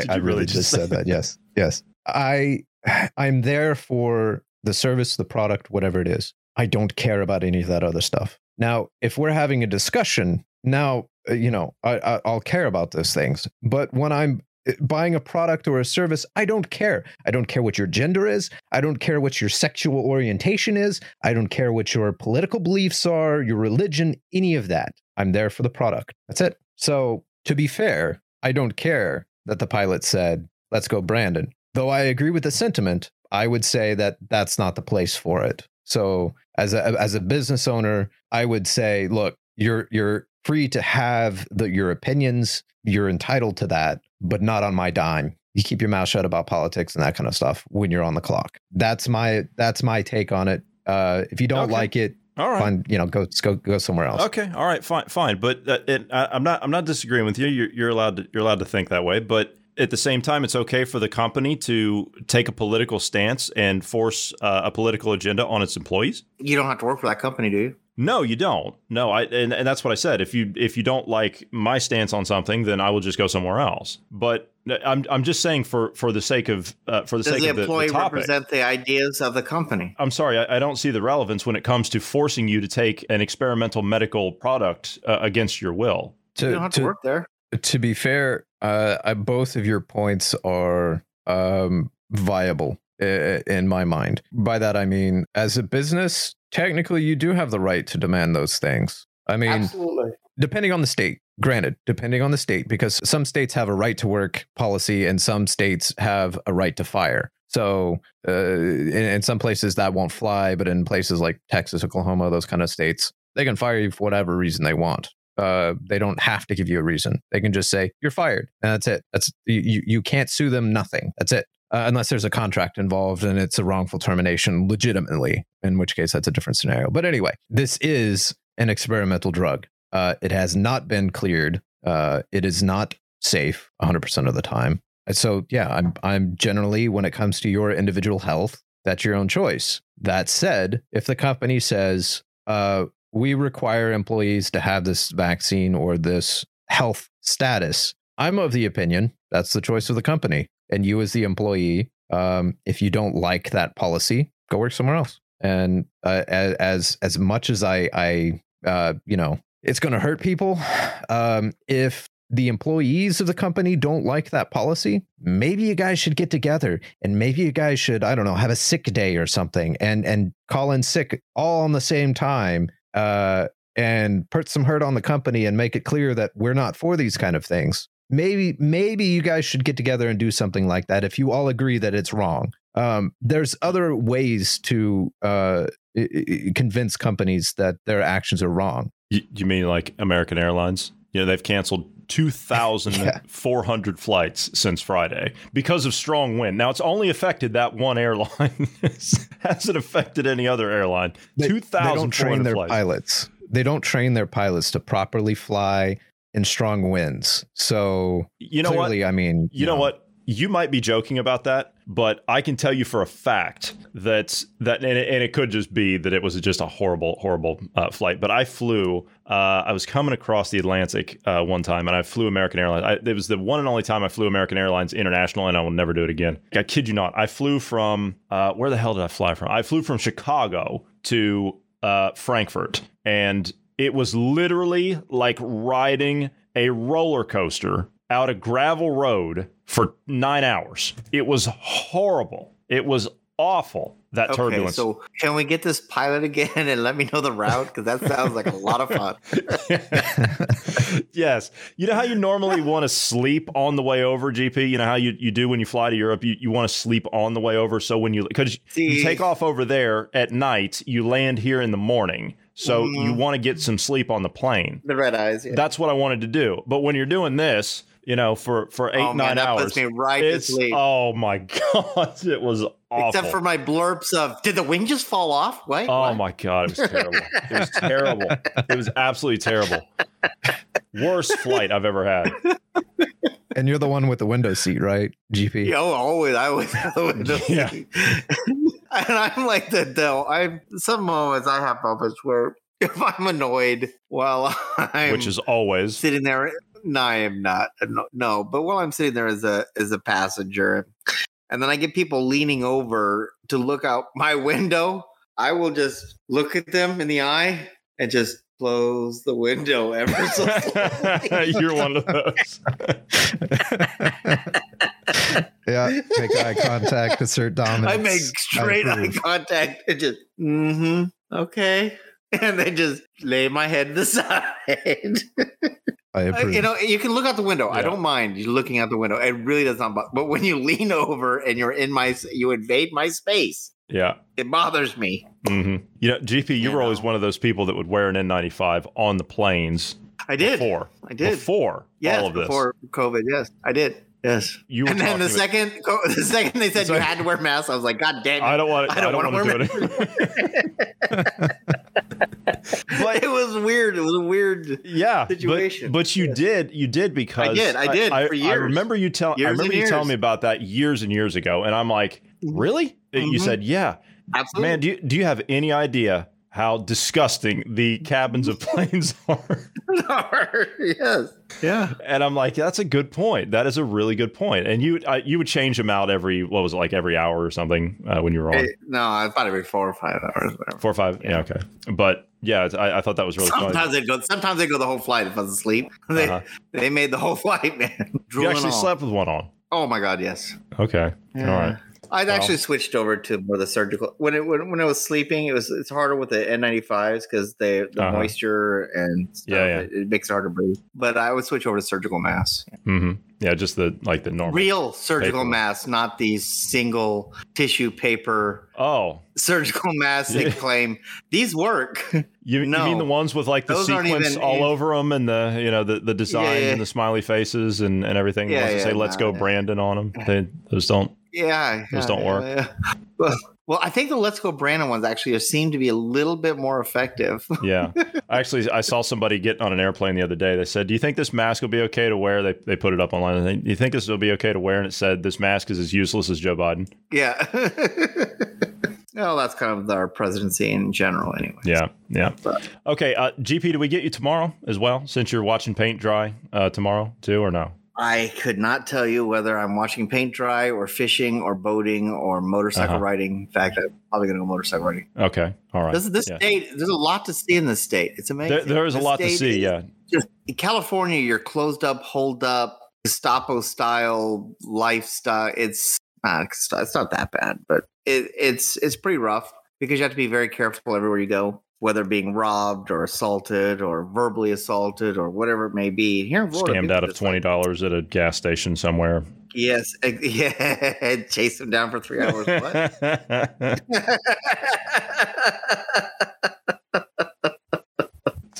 you I really really just said that. Yes, yes. I I'm there for the service, the product, whatever it is. I don't care about any of that other stuff. Now, if we're having a discussion, now uh, you know I, I I'll care about those things. But when I'm buying a product or a service, I don't care. I don't care what your gender is. I don't care what your sexual orientation is. I don't care what your political beliefs are, your religion, any of that. I'm there for the product. That's it. So, to be fair, I don't care that the pilot said, let's go, Brandon. Though I agree with the sentiment, I would say that that's not the place for it. So, as a, as a business owner, I would say, look, you're, you're free to have the, your opinions. You're entitled to that, but not on my dime. You keep your mouth shut about politics and that kind of stuff when you're on the clock. That's my that's my take on it. Uh, if you don't Okay. like it, All right. fine. You know, go go go somewhere else. Okay, all right, fine, fine. But uh, it, I, I'm not I'm not disagreeing with you. You're, you're allowed to you're allowed to think that way. But at the same time, it's okay for the company to take a political stance and force uh, a political agenda on its employees? You don't have to work for that company, do you? No, you don't. No, I and, and that's what I said. If you if you don't like my stance on something, then I will just go somewhere else. But I'm I'm just saying for for the sake of uh, for the Does sake the of the, employee the topic. represent the ideas of the company? I'm sorry, I, I don't see the relevance when it comes to forcing you to take an experimental medical product uh, against your will. you don't have to, work there. to be fair, uh, I, both of your points are um, viable i- in my mind. By that, I mean, as a business, technically, you do have the right to demand those things. I mean, Absolutely. depending on the state. Granted, depending on the state, because some states have a right to work policy and some states have a right to fire. So, uh, in, in some places that won't fly, but in places like Texas, Oklahoma, those kind of states, they can fire you for whatever reason they want. Uh, they don't have to give you a reason. They can just say you're fired, and that's it. That's you. You can't sue them. Nothing. That's it. Uh, unless there's a contract involved and it's a wrongful termination, legitimately. In which case, that's a different scenario. But anyway, this is an experimental drug. Uh, it has not been cleared. Uh, it is not safe 100% of the time. So yeah, I'm I'm generally when it comes to your individual health, that's your own choice. That said, if the company says uh, we require employees to have this vaccine or this health status, I'm of the opinion that's the choice of the company. And you, as the employee, um, if you don't like that policy, go work somewhere else. And uh, as as much as I I uh, you know it's going to hurt people, um, if the employees of the company don't like that policy, maybe you guys should get together and maybe you guys should, I don't know, have a sick day or something and and call in sick all on the same time uh, and put some hurt on the company and make it clear that we're not for these kind of things. Maybe maybe you guys should get together and do something like that if you all agree that it's wrong. Um, there's other ways to uh, convince companies that their actions are wrong. You, you mean like American Airlines? You know, they've canceled 2,400 flights since Friday because of strong wind. Now, it's only affected that one airline. hasn't affected any other airline. They, they don't train 2,400 their flights. pilots. They don't train their pilots to properly fly in strong winds. So You know clearly, what? I mean, You know what? You might be joking about that, but I can tell you for a fact that that and it, and it could just be that it was just a horrible, horrible uh, flight. But I flew. Uh, I was coming across the Atlantic uh, one time, and I flew American Airlines. I, it was the one and only time I flew American Airlines International, and I will never do it again. I kid you not. I flew from uh, where the hell did I fly from? I flew from Chicago to uh, Frankfurt, and it was literally like riding a roller coaster out a gravel road for nine hours. It was horrible. It was awful. That Okay, turbulence. so can we get this pilot again and let me know the route? Because that sounds like a lot of fun. yes. You know how you normally want to sleep on the way over, GP? You know how you, you do when you fly to Europe? You, you want to sleep on the way over. So when you, because you take off over there at night, you land here in the morning. So you Mhm. want to get some sleep on the plane. The red eyes. Yeah. That's what I wanted to do. But when you're doing this, you know, for, for eight, Oh, man, nine that hours, puts me right to sleep. oh my God, it was awful. Except for my blurps of, did the wing just fall off? What? Oh What? my god, it was terrible. it was terrible. It was absolutely terrible. Worst flight I've ever had. and you're the one with the window seat, right? GP. Yeah, oh, always, I always have the window Yeah. seat. and I'm like the Dell. I some moments I have moments where if I'm annoyed while I'm Which is always sitting there. No, I am not. No, no, but while I'm sitting there as a as a passenger, and then I get people leaning over to look out my window, I will just look at them in the eye and just close the window ever so slowly. You're one of those. yeah, make eye contact, assert dominance. I make straight eye contact and just, mm-hmm, okay. And then just lay my head to the side. I Uh, approve. you know, you can look out the window. I don't mind you looking out the window. It really does not bother. But when you lean over and you're in my, you invade my space. Yeah. It bothers me. hmm You know, GP, you You were always one of those people that would wear an N95 on the planes I did. before. I did. Before yes, all of this. before COVID. Yes, I did. Yes. You and then the about- second, the second they said you had to wear masks, I was like, God damn it! I don't want. To, I don't, want to wear do it. but it was weird. It was a weird yeah situation. But, but you did you did because I did, I did, I, for I remember you tell I remember and you telling me about that years and years ago, and I'm like, really? You Mhm. said yeah. Absolutely. Man, do you, do you have any idea how disgusting the cabins of planes are? yes. Yeah. And I'm like, that's a good point. That is a really good point. And you uh, you would change them out every what was it like every hour or something uh, when you were on Eh, no, I thought every four or five hours. Whatever. four or five. Yeah, okay. But yeah, I, I thought that was really funny. Sometimes they go. Sometimes they go the whole flight if I was asleep. They, Uh-huh. they made the whole flight, man. You actually all. slept with one on. Oh my god, yes. Okay. All right. I'd Well. actually switched over to more the surgical when it when, when I was sleeping. It was it's harder with the N95s because they the Uh-huh. moisture and stuff, Yeah, yeah. It, it makes it hard to breathe. But I would switch over to surgical masks, hmm Yeah, just the like the normal. real surgical Paper. masks, not these single tissue paper Oh, surgical masks Yeah. that claim these work. you, you mean the ones with like the Those sequence even- all over them and the you know the the designs Yeah. and the smiley faces and and everything. The Yeah, ones that yeah, say "Let's no, go yeah. Brandon" on them. They, those don't. Yeah, Those yeah, don't work. yeah. Well, well, I think the Let's Go Brandon ones actually seem to be a little bit more effective. Yeah, actually, I saw somebody get on an airplane the other day. They said, "Do you think this mask will be okay to wear?" They they put it up online. And they, Do you think this will be okay to wear? And it said, "This mask is as useless as Joe Biden." yeah. no, that's kind of our presidency in general, anyway. Yeah, yeah. But- Okay, uh, GP, do we get you tomorrow as well? Since you're watching paint dry uh, tomorrow too, or no? I could not tell you whether I'm watching paint dry or fishing or boating or motorcycle Uh-huh. riding. In fact, I'm probably going to go motorcycle riding. Okay, all right. This, this Yeah. state, there's a lot to see in this state. It's amazing. There, there is a This lot to see. Yeah, Just in California, you're closed up, hold up, Gestapo style lifestyle. It's not, it's not that bad, but it, it's it's pretty rough because you have to be very careful everywhere you go, whether being robbed or assaulted or verbally assaulted or whatever it may be. Here in Florida, scammed out of twenty dollars at a gas station somewhere. Yes, yeah, chase them down for three hours. What?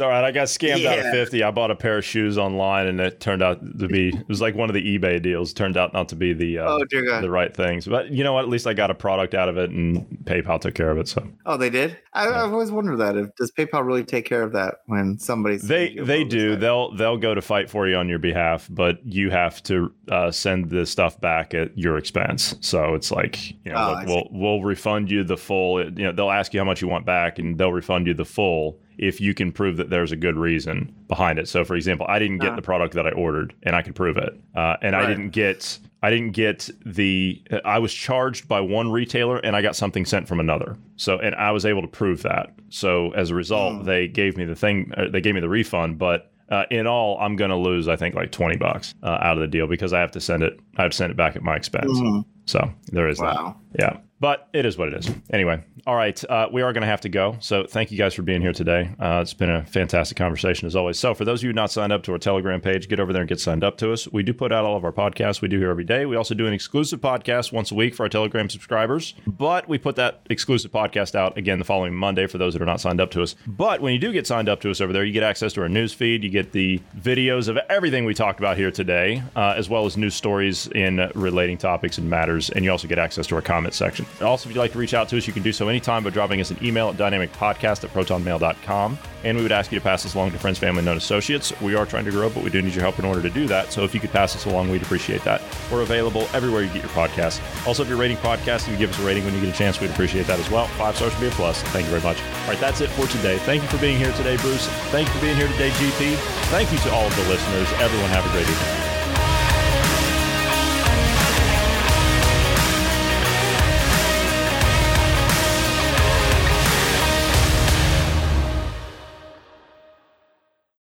All right. I got scammed out of 50. I bought a pair of shoes online and it turned out to be, it was like one of the eBay deals. Turned out not to be the, uh, Oh, dear God. the right things. But you know what? At least I got a product out of it and PayPal took care of it. So oh, they did. I, I've always wondered that. If, does PayPal really take care of that when somebody's they, they do. They'll, they'll go to fight for you on your behalf, but you have to uh, send the stuff back at your expense. So it's like, you know, Oh, look, we'll, we'll refund you the full, you know, they'll ask you how much you want back and they'll refund you the full if you can prove that there's a good reason behind it. So, for example, I didn't get Ah. the product that I ordered, and I could prove it, uh, and I didn't get. I didn't get the. I was charged by one retailer, and I got something sent from another. So, and I was able to prove that. So, as a result, Hmm. they gave me the thing. Uh, they gave me the refund, but uh, in all, I'm going to lose. I think like twenty bucks uh, out of the deal because I have to send it. I have to send it back at my expense. Mhm. So there is that. Yeah. But it is what it is. Anyway, all right. Uh, we are going to have to go. So thank you guys for being here today. Uh, it's been a fantastic conversation as always. So for those of you not signed up to our Telegram page, get over there and get signed up to us. We do put out all of our podcasts we do here every day. We also do an exclusive podcast once a week for our Telegram subscribers. But we put that exclusive podcast out again the following Monday for those that are not signed up to us. But when you do get signed up to us over there, you get access to our news feed. You get the videos of everything we talked about here today, uh, as well as news stories in relating topics and matters. And you also get access to our comment section. Also, if you'd like to reach out to us, you can do so anytime by dropping us an email at dynamicpodcast at protonmail.com. And we would ask you to pass this along to friends, family, and known associates. We are trying to grow, but we do need your help in order to do that. So if you could pass us along, we'd appreciate that. We're available everywhere you get your podcasts. Also, if you're rating podcasts, you give us a rating when you get a chance, we'd appreciate that as well. Five stars would be a plus. Thank you very much. All right, that's it for today. Thank you for being here today, Bruce. Thank you for being here today, GP. Thank you to all of the listeners. Everyone have a great evening.